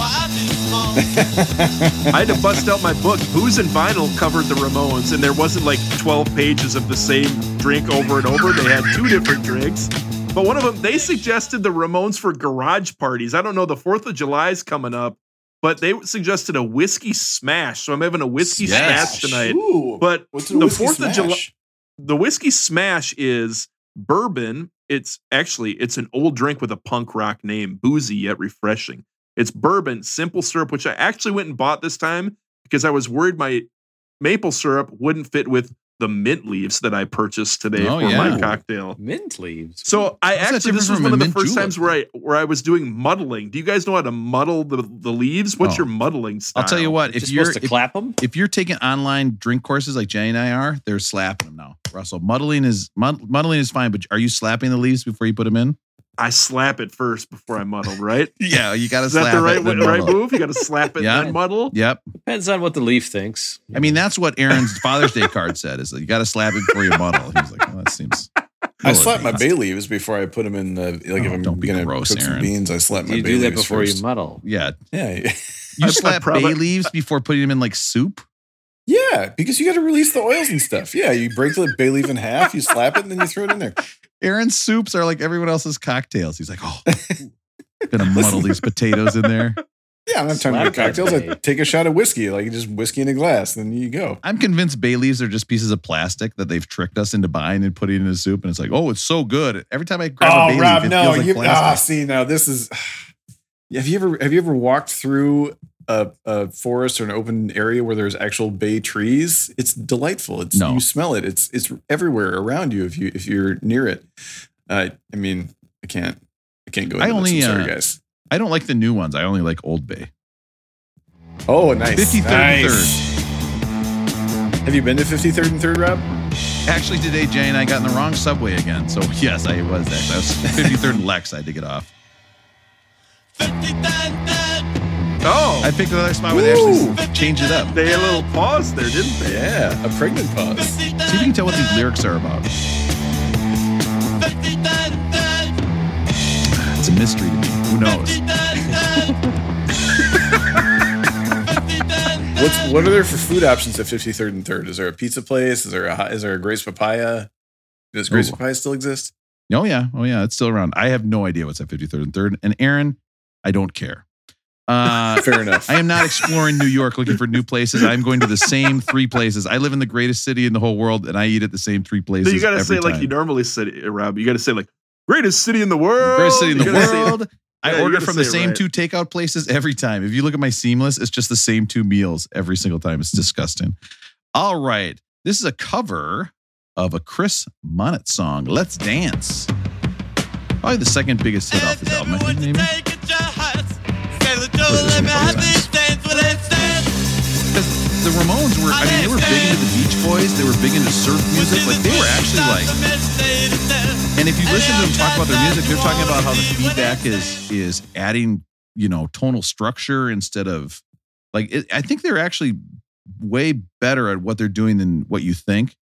I had to bust out my book. Booze and Vinyl covered the Ramones, and there wasn't like 12 pages of the same drink over and over. They had two different drinks. But one of them, they suggested the Ramones for garage parties. I don't know, the 4th of July is coming up, but they suggested a whiskey smash. So I'm having a whiskey Yes. smash tonight. Ooh, But what's the a whiskey 4th of July, smash? The whiskey smash is bourbon. It's actually it's an old drink with a punk rock name, boozy yet refreshing. It's bourbon, simple syrup, which I actually went and bought this time because I was worried my maple syrup wouldn't fit with the mint leaves that I purchased today Oh, for yeah. my cocktail. Mint leaves. So I How's actually this was one of the first julep? times where I where I was doing muddling. Do you guys know how to muddle the, the leaves? What's Oh. your muddling style? I'll tell you what. If Just you're supposed to if, clap them. if you're taking online drink courses like Jenny and I are, they're slapping them now. Russell, muddling is muddling is fine, but are you slapping the leaves before you put them in? I slap it first before I muddle, right? Yeah, you got to Is that slap the right it. right move? You got to slap it Yeah. and muddle. Yep. Depends on what the leaf thinks. I mean, that's what Aaron's Father's Day card said: is that you got to slap it before you muddle. He was like, well, that seems. I slap my bay leaves before I put them in the like Oh, if I'm don't be gonna gross, cook some beans. I slap my you bay do that leaves before first. you muddle. Yeah, Yeah, you I- I slap probably- bay leaves before putting them in like soup. yeah, because you got to release the oils and stuff. Yeah, you break the bay leaf in half, you slap it, and then you throw it in there. Aaron's soups are like everyone else's cocktails. He's like, oh, gonna muddle these potatoes in there. Yeah, I don't have time to Slap make that cocktails. I take a shot of whiskey, like just whiskey in a glass, then you go. I'm convinced bay leaves are just pieces of plastic that they've tricked us into buying and putting in a soup, and it's like, oh, it's so good. Every time I grab a bay oh, Rob, leaf, it no, feels like you ah, plastic. see now this is. Have you ever have you ever walked through a, a forest or an open area where there's actual bay trees? It's delightful. It's No. you smell it. It's it's everywhere around you if you if you're near it. Uh, I mean, I can't I can't go. I only. I'm sorry, uh, guys. I don't like the new ones. I only like Old Bay. Oh, nice. 53rd and nice. Have you been to 53rd and 3rd, Rob? Actually, today Jay and I got in the wrong subway again. So yes, I was actually. I was 53rd and Lex. I had to get off. Oh, I picked another spot where Woo! they actually change it up. they had a little pause there, didn't they? Yeah, a pregnant pause. See if you can tell what these lyrics are about. It's a mystery to me. Who knows? What's what are there for food options at 53rd and 3rd? Is there a pizza place? Is there a is there a Gray's Papaya? Does Gray's Ooh. Papaya still exist? Oh yeah, oh yeah, it's still around. I have no idea what's at 53rd and 3rd. And Aaron, I don't care. Uh, Fair enough. I am not exploring New York looking for new places. I'm going to the same three places. I live in the greatest city in the whole world, and I eat at the same three places. So you got to every say like you normally said, it, Rob. You got to say like greatest city in the world. greatest city in the world. I Yeah, order from the same right. two takeout places every time. If you look at my seamless, it's just the same two meals every single time. It's disgusting. All right. This is a cover of a Chris Montez song, Let's Dance. Probably the second biggest hit off this album, I think, maybe. Because the Ramones were, I mean, they were big into the Beach Boys. They were big into surf music. Like, they were actually like, and if you listen to them talk about their music, they're talking about how the feedback is is adding, you know, tonal structure instead of like. It, I think they're actually way better at what they're doing than what you think,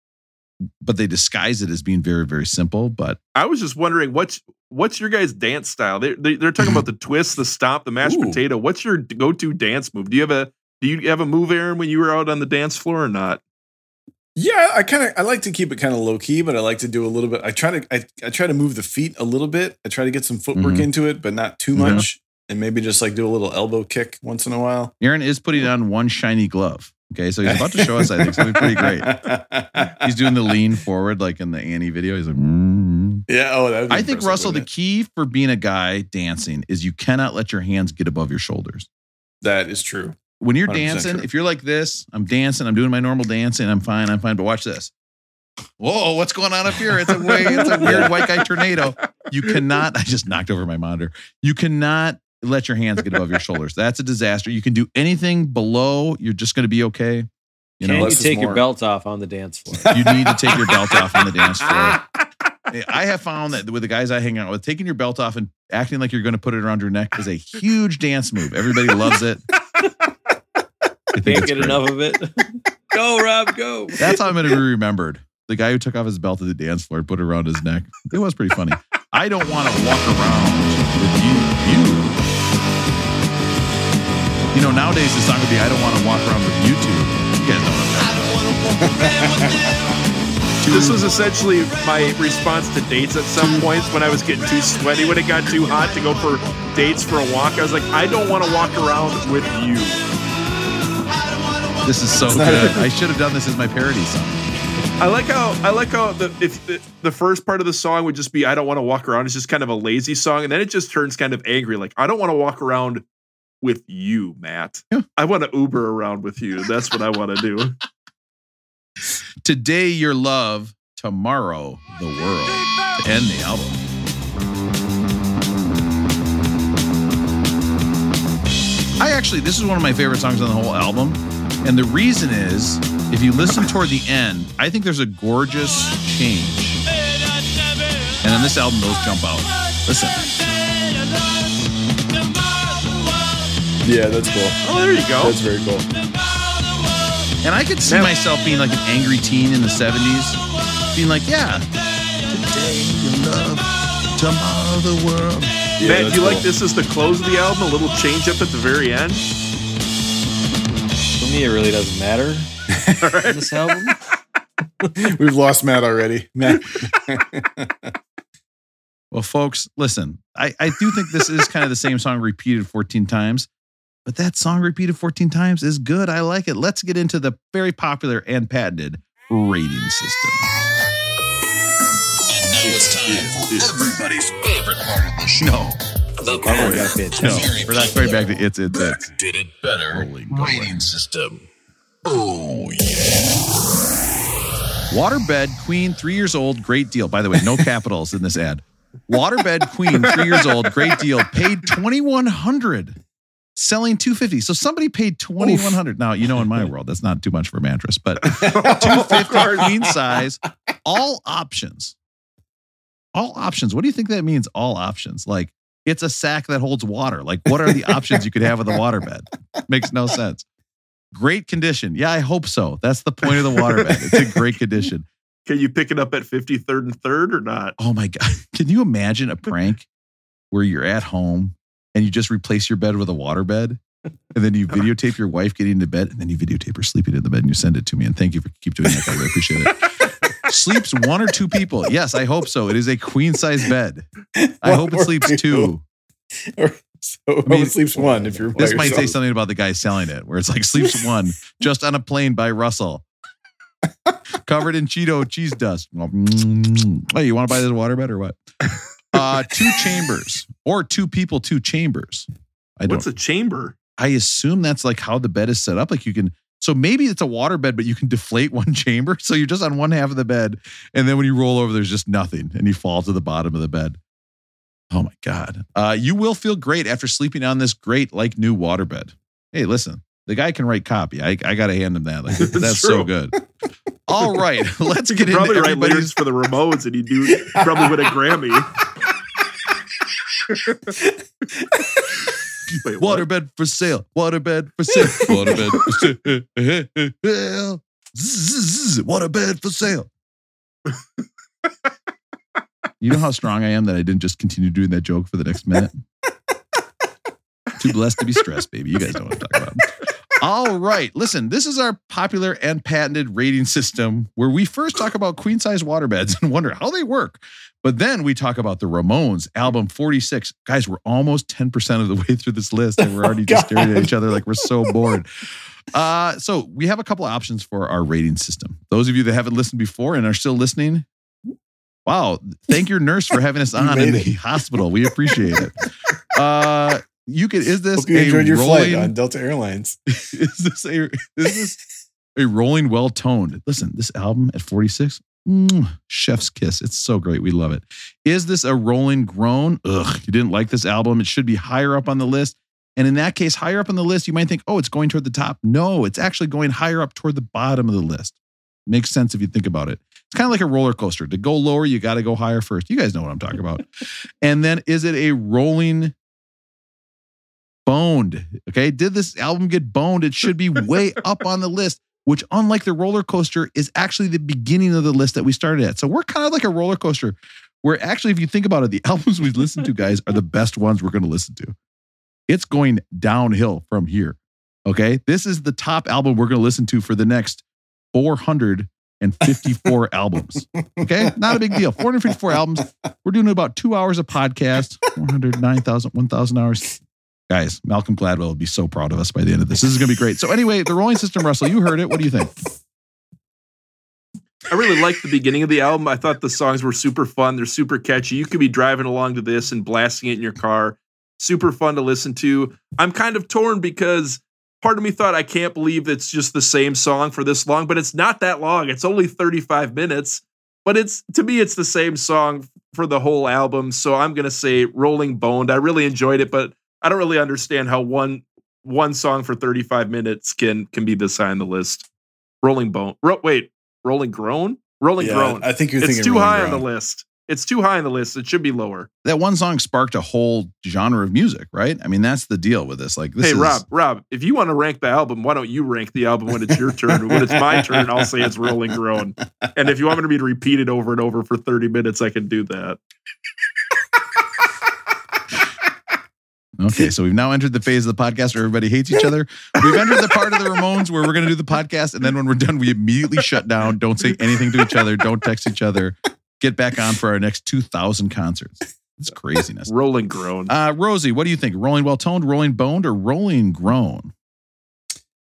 but they disguise it as being very very simple. But I was just wondering what's what's your guys' dance style? They, they they're talking about the twist, the stomp, the mashed Ooh. potato. What's your go to dance move? Do you have a do you have a move, Aaron, when you were out on the dance floor or not? Yeah, I kind of I like to keep it kind of low key, but I like to do a little bit. I try to I, I try to move the feet a little bit. I try to get some footwork Mhm. into it, but not too Mhm. much, and maybe just like do a little elbow kick once in a while. Aaron is putting on one shiny glove. Okay, so he's about to show us. I think it's gonna be pretty great. He's doing the lean forward like in the Annie video. He's like. "Mm." Yeah. Oh, that would be I think Russell, the key for being a guy dancing is you cannot let your hands get above your shoulders. that is true. When you're dancing, true. if you're like this, I'm dancing, I'm doing my normal dancing, I'm fine, I'm fine. But watch this. Whoa, what's going on up here? It's a way, it's a weird white guy tornado. You cannot, I just knocked over my monitor. You cannot let your hands get above your shoulders. That's a disaster. You can do anything below, you're just going to be okay. You Can know, less you is take your belt off on the dance floor? you need to take your belt off on the dance floor. I have found that with the guys I hang out with, taking your belt off and acting like you're going to put it around your neck is a huge dance move. Everybody loves it. I think Can't get great. enough of it. go, Rob, go. That's how I'm going to be remembered. The guy who took off his belt at the dance floor and put it around his neck. It was pretty funny. I don't want to walk around with you. You. You know, nowadays the song would be "I don't want to walk around with you two. You guys know what I'm talking This was essentially my response to dates at some points when I was getting too sweaty, when it got too hot to go for dates for a walk. I was like, I don't want to walk around with you. This is so good. I should have done this as my parody song. I like how I like how the if the, the first part of the song would just be I don't want to walk around. It's just kind of a lazy song, and then it just turns kind of angry. Like I don't want to walk around with you, Matt. Yeah. I want to Uber around with you. That's what I want to do. Today, your love. Tomorrow, the world. To end the album. I actually, this is one of my favorite songs on the whole album. And the reason is, if you listen toward the end, I think there's a gorgeous change. And on this album, those jump out. Listen. Yeah, that's cool. Oh, there you go. That's very cool. And I could see Now- myself being like an angry teen in the 70s, being like, yeah, today your love, tomorrow the world. Yeah, Matt, that's do you like cool. this as the close of the album? A little change up at the very end. For me, it really doesn't matter. on This album. We've lost Matt already. Matt. Well, folks, listen, I, I do think this is kind of the same song repeated 14 times, but that song repeated 14 times is good. I like it. Let's get into the very popular and patented rating system. And now it's time for everybody's favorite part of the show. No, Oh, we gotta pay attention. no, we're not going back to it's, it's, it's. Did it better. Holy. Rating system. Oh yeah. Waterbed Queen, three years old, great deal. By the way, no capitals in this ad. Waterbed Queen, three years old, great deal. Paid twenty one hundred, selling two fifty. So somebody paid twenty one hundred. Now you know in my world that's not too much for a mattress, but two fifty queen size, all options, all options. What do you think that means? All options, like it's a sack that holds water. Like what are the options you could have with a waterbed? Makes no sense. Great condition. Yeah, I hope so. That's the point of the waterbed. It's in great condition. Can you pick it up at 53rd and 3rd or not? Oh my God. Can you imagine a prank where you're at home and you just replace your bed with a water bed. And then you videotape your wife getting into bed and then you videotape her sleeping in the bed and you send it to me. And thank you for keep doing that. I really appreciate it. Sleeps one or two people. Yes, I hope so. It is a queen size bed. I hope it sleeps two. So I mean, sleeps one if you're This might say something about the guy selling it, where it's like sleeps one just on a plane by Russell, covered in Cheeto cheese dust. Mm, mm, mm. Hey, you want to buy this water bed or what? Uh, two chambers or two people, two chambers. I don't. What's a chamber? I assume that's like how the bed is set up. Like you can. So maybe it's a water bed, but you can deflate one chamber. So you're just on one half of the bed, and then when you roll over, there's just nothing, and you fall to the bottom of the bed. Oh my god! Uh, you will feel great after sleeping on this great, like new waterbed. Hey, listen, the guy can write copy. I, I got to hand him that. Like, that's so good. All right, let's get could probably into write lyrics for the Ramones and you do probably win a Grammy. Wait? Waterbed for sale. Waterbed for sale. Waterbed for sale. Zzz, Waterbed for sale. You know how strong I am that I didn't just continue doing that joke for the next minute? Too blessed to be stressed, baby. You guys know what I'm talking about. All right. Listen, this is our popular and patented rating system where we first talk about queen size waterbeds and wonder how they work. But then we talk about the Ramones album 46. Guys, we're almost 10% of the way through this list and we're already just staring at each other like we're so bored. Uh, so we have a couple of options for our rating system. Those of you that haven't listened before and are still listening, wow, thank your nurse for having us on in the hospital. We appreciate it. Uh, you can, is this Hope you a enjoyed your rolling, flight on Delta Airlines. is this a is this a rolling well toned? Listen, this album at 46, mm, chef's kiss. It's so great. We love it. Is this a rolling groan? Ugh, you didn't like this album. It should be higher up on the list. And in that case, higher up on the list, you might think, oh, it's going toward the top. No, it's actually going higher up toward the bottom of the list. Makes sense if you think about it. It's kind of like a roller coaster. To go lower, you got to go higher first. You guys know what I'm talking about. and then is it a rolling boned? Okay. Did this album get boned? It should be way up on the list, which, unlike the roller coaster, is actually the beginning of the list that we started at. So we're kind of like a roller coaster where actually, if you think about it, the albums we listen to, guys, are the best ones we're going to listen to. It's going downhill from here. Okay. This is the top album we're going to listen to for the next 454 albums. Okay. Not a big deal. 454 albums. We're doing about two hours of podcast, 409,000, 1,000 hours. Guys, Malcolm Gladwell will be so proud of us by the end of this. This is going to be great. So, anyway, the Rolling System, Russell, you heard it. What do you think? I really liked the beginning of the album. I thought the songs were super fun. They're super catchy. You could be driving along to this and blasting it in your car. Super fun to listen to. I'm kind of torn because part of me thought I can't believe it's just the same song for this long, but it's not that long. It's only 35 minutes, but it's to me it's the same song for the whole album. So I'm going to say Rolling Boned. I really enjoyed it, but I don't really understand how one one song for 35 minutes can can be this high on the list. Rolling Bone. Ro- wait, Rolling Groan? Rolling Yeah, Groan. I think you're it's thinking too high on the list. It's too high on the list. It should be lower. That one song sparked a whole genre of music, right? I mean, that's the deal with this. Like, this hey, is, Rob, Rob, if you want to rank the album, why don't you rank the album when it's your turn? when it's my turn, I'll say it's Rolling Groan. And if you want me to repeat it over and over for 30 minutes, I can do that. Okay, so we've now entered the phase of the podcast where everybody hates each other. We've entered the part of the Ramones where we're going to do the podcast, and then when we're done, we immediately shut down. Don't say anything to each other. Don't text each other. Get back on for our next two thousand concerts. It's craziness. Rolling Groan. Uh, Rosie, what do you think? Rolling well toned, rolling boned, or rolling groan?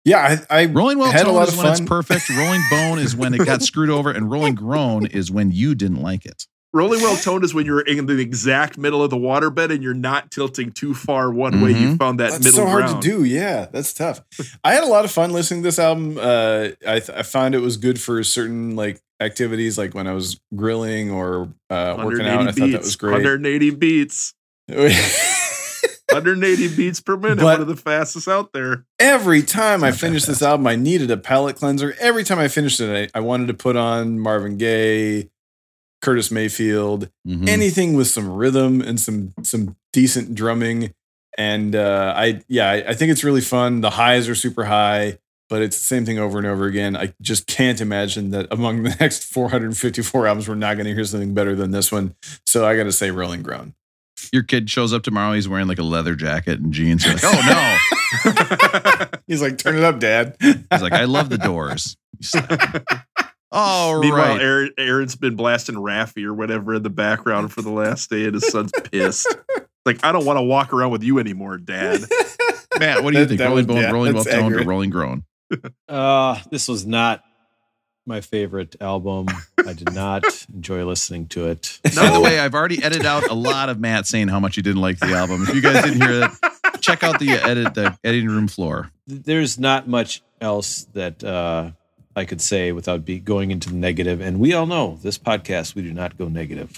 Yeah, I, I Rolling well toned is of when it's perfect. Rolling bone is when it got screwed over, and rolling groan is when you didn't like it. Rolling well toned is when you're in the exact middle of the waterbed and you're not tilting too far one way. You found that middle. That's middle so hard ground. to do. Yeah, that's tough. I had a lot of fun listening to this album. Uh, I, th- I found it was good for certain like activities, like when I was grilling or uh, working out. I 180 thought that was great. 180 beats. 180 beats per minute. But- one of the fastest out there. Every time I finished this album, I needed a palate cleanser. Every time I finished it, I, I wanted to put on Marvin Gaye, Curtis Mayfield, Mhm. anything with some rhythm and some some decent drumming. And uh, I yeah, I, I think it's really fun. The highs are super high, but it's the same thing over and over again. I just can't imagine that among the next 454 albums, we're not going to hear something better than this one. So I got to say, Rolling Groan. Your kid shows up tomorrow. He's wearing like a leather jacket and jeans. You're like, oh no. He's like, turn it up, Dad. He's like, I love the doors. You slap. All Meanwhile, right. Aaron, Aaron's been blasting Raffi or whatever in the background for the last day, and his son's pissed. Like, I don't want to walk around with you anymore, Dad. Matt, what do you That- think? that rolling was- bone, yeah, rolling well that's toned, or rolling groan? Uh, this was not my favorite album. I did not enjoy listening to it. By the way, I've already edited out a lot of Matt saying how much he didn't like the album. If you guys didn't hear that, check out the edit the editing room floor. There's not much else that uh, I could say without be going into the negative. And we all know this podcast, we do not go negative.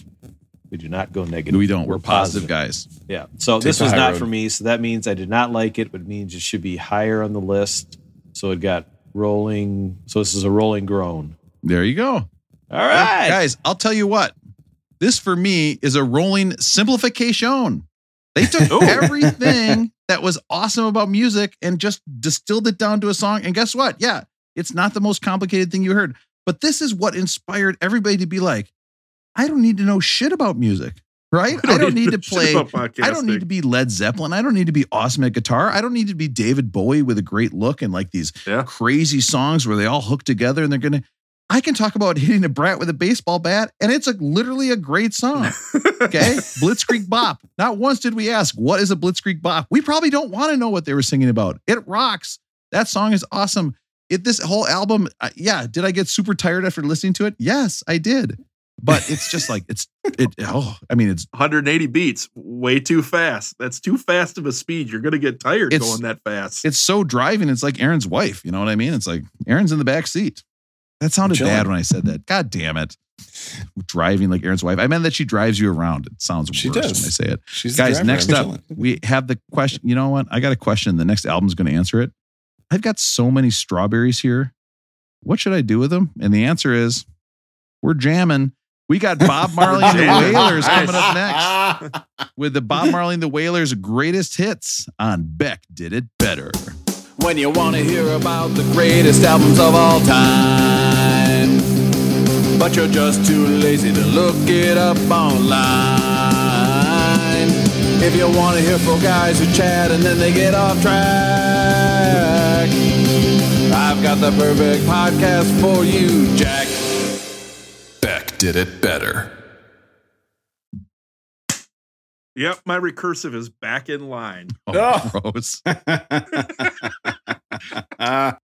We do not go negative. We don't. We're positive guys. Yeah. So Take this was not road. for me. So that means I did not like it, but it means it should be higher on the list. So it got rolling. So this is a rolling groan. There you go. All right. Guys, I'll tell you what. This for me is a rolling simplification. They took everything that was awesome about music and just distilled it down to a song. And guess what? Yeah, it's not the most complicated thing you heard, but this is what inspired everybody to be like, I don't need to know shit about music, right? I don't need to play. I don't need to be Led Zeppelin. I don't need to be awesome at guitar. I don't need to be David Bowie with a great look and like these Yeah. crazy songs where they all hook together and they're gonna. I can talk about hitting a brat with a baseball bat, and it's a, literally a great song. Okay, Blitzkrieg Bop. Not once did we ask what is a Blitzkrieg Bop. We probably don't want to know what they were singing about. It rocks. That song is awesome. It this whole album, uh, yeah. Did I get super tired after listening to it? Yes, I did. But it's just like it's it. Oh, I mean, it's 180 beats, way too fast. That's too fast of a speed. You're going to get tired It's- going that fast. it's so driving. It's like Aaron's wife. You know what I mean? It's like Aaron's in the back seat. That sounded bad when I said that. God damn it. Driving like Aaron's wife. I meant that she drives you around. It sounds She worse does. when I say it. She's the Guys, next I'm up, chilling. we have the question. You know what? I got a question. The next album's going to answer it. I've got so many strawberries here. What should I do with them? And the answer is we're jamming. We got Bob Marley and the Jamming. Wailers coming up next with the Bob Marley and the Wailers greatest hits on Beck Did It Better. When you want to hear about the greatest albums of all time, but you're just too lazy to look it up online. If you want to hear four guys who chat and then they get off track, I've got the perfect podcast for you, Jack. Beck did it better. Yep, my recursive is back in line. Oh, gross. Ah,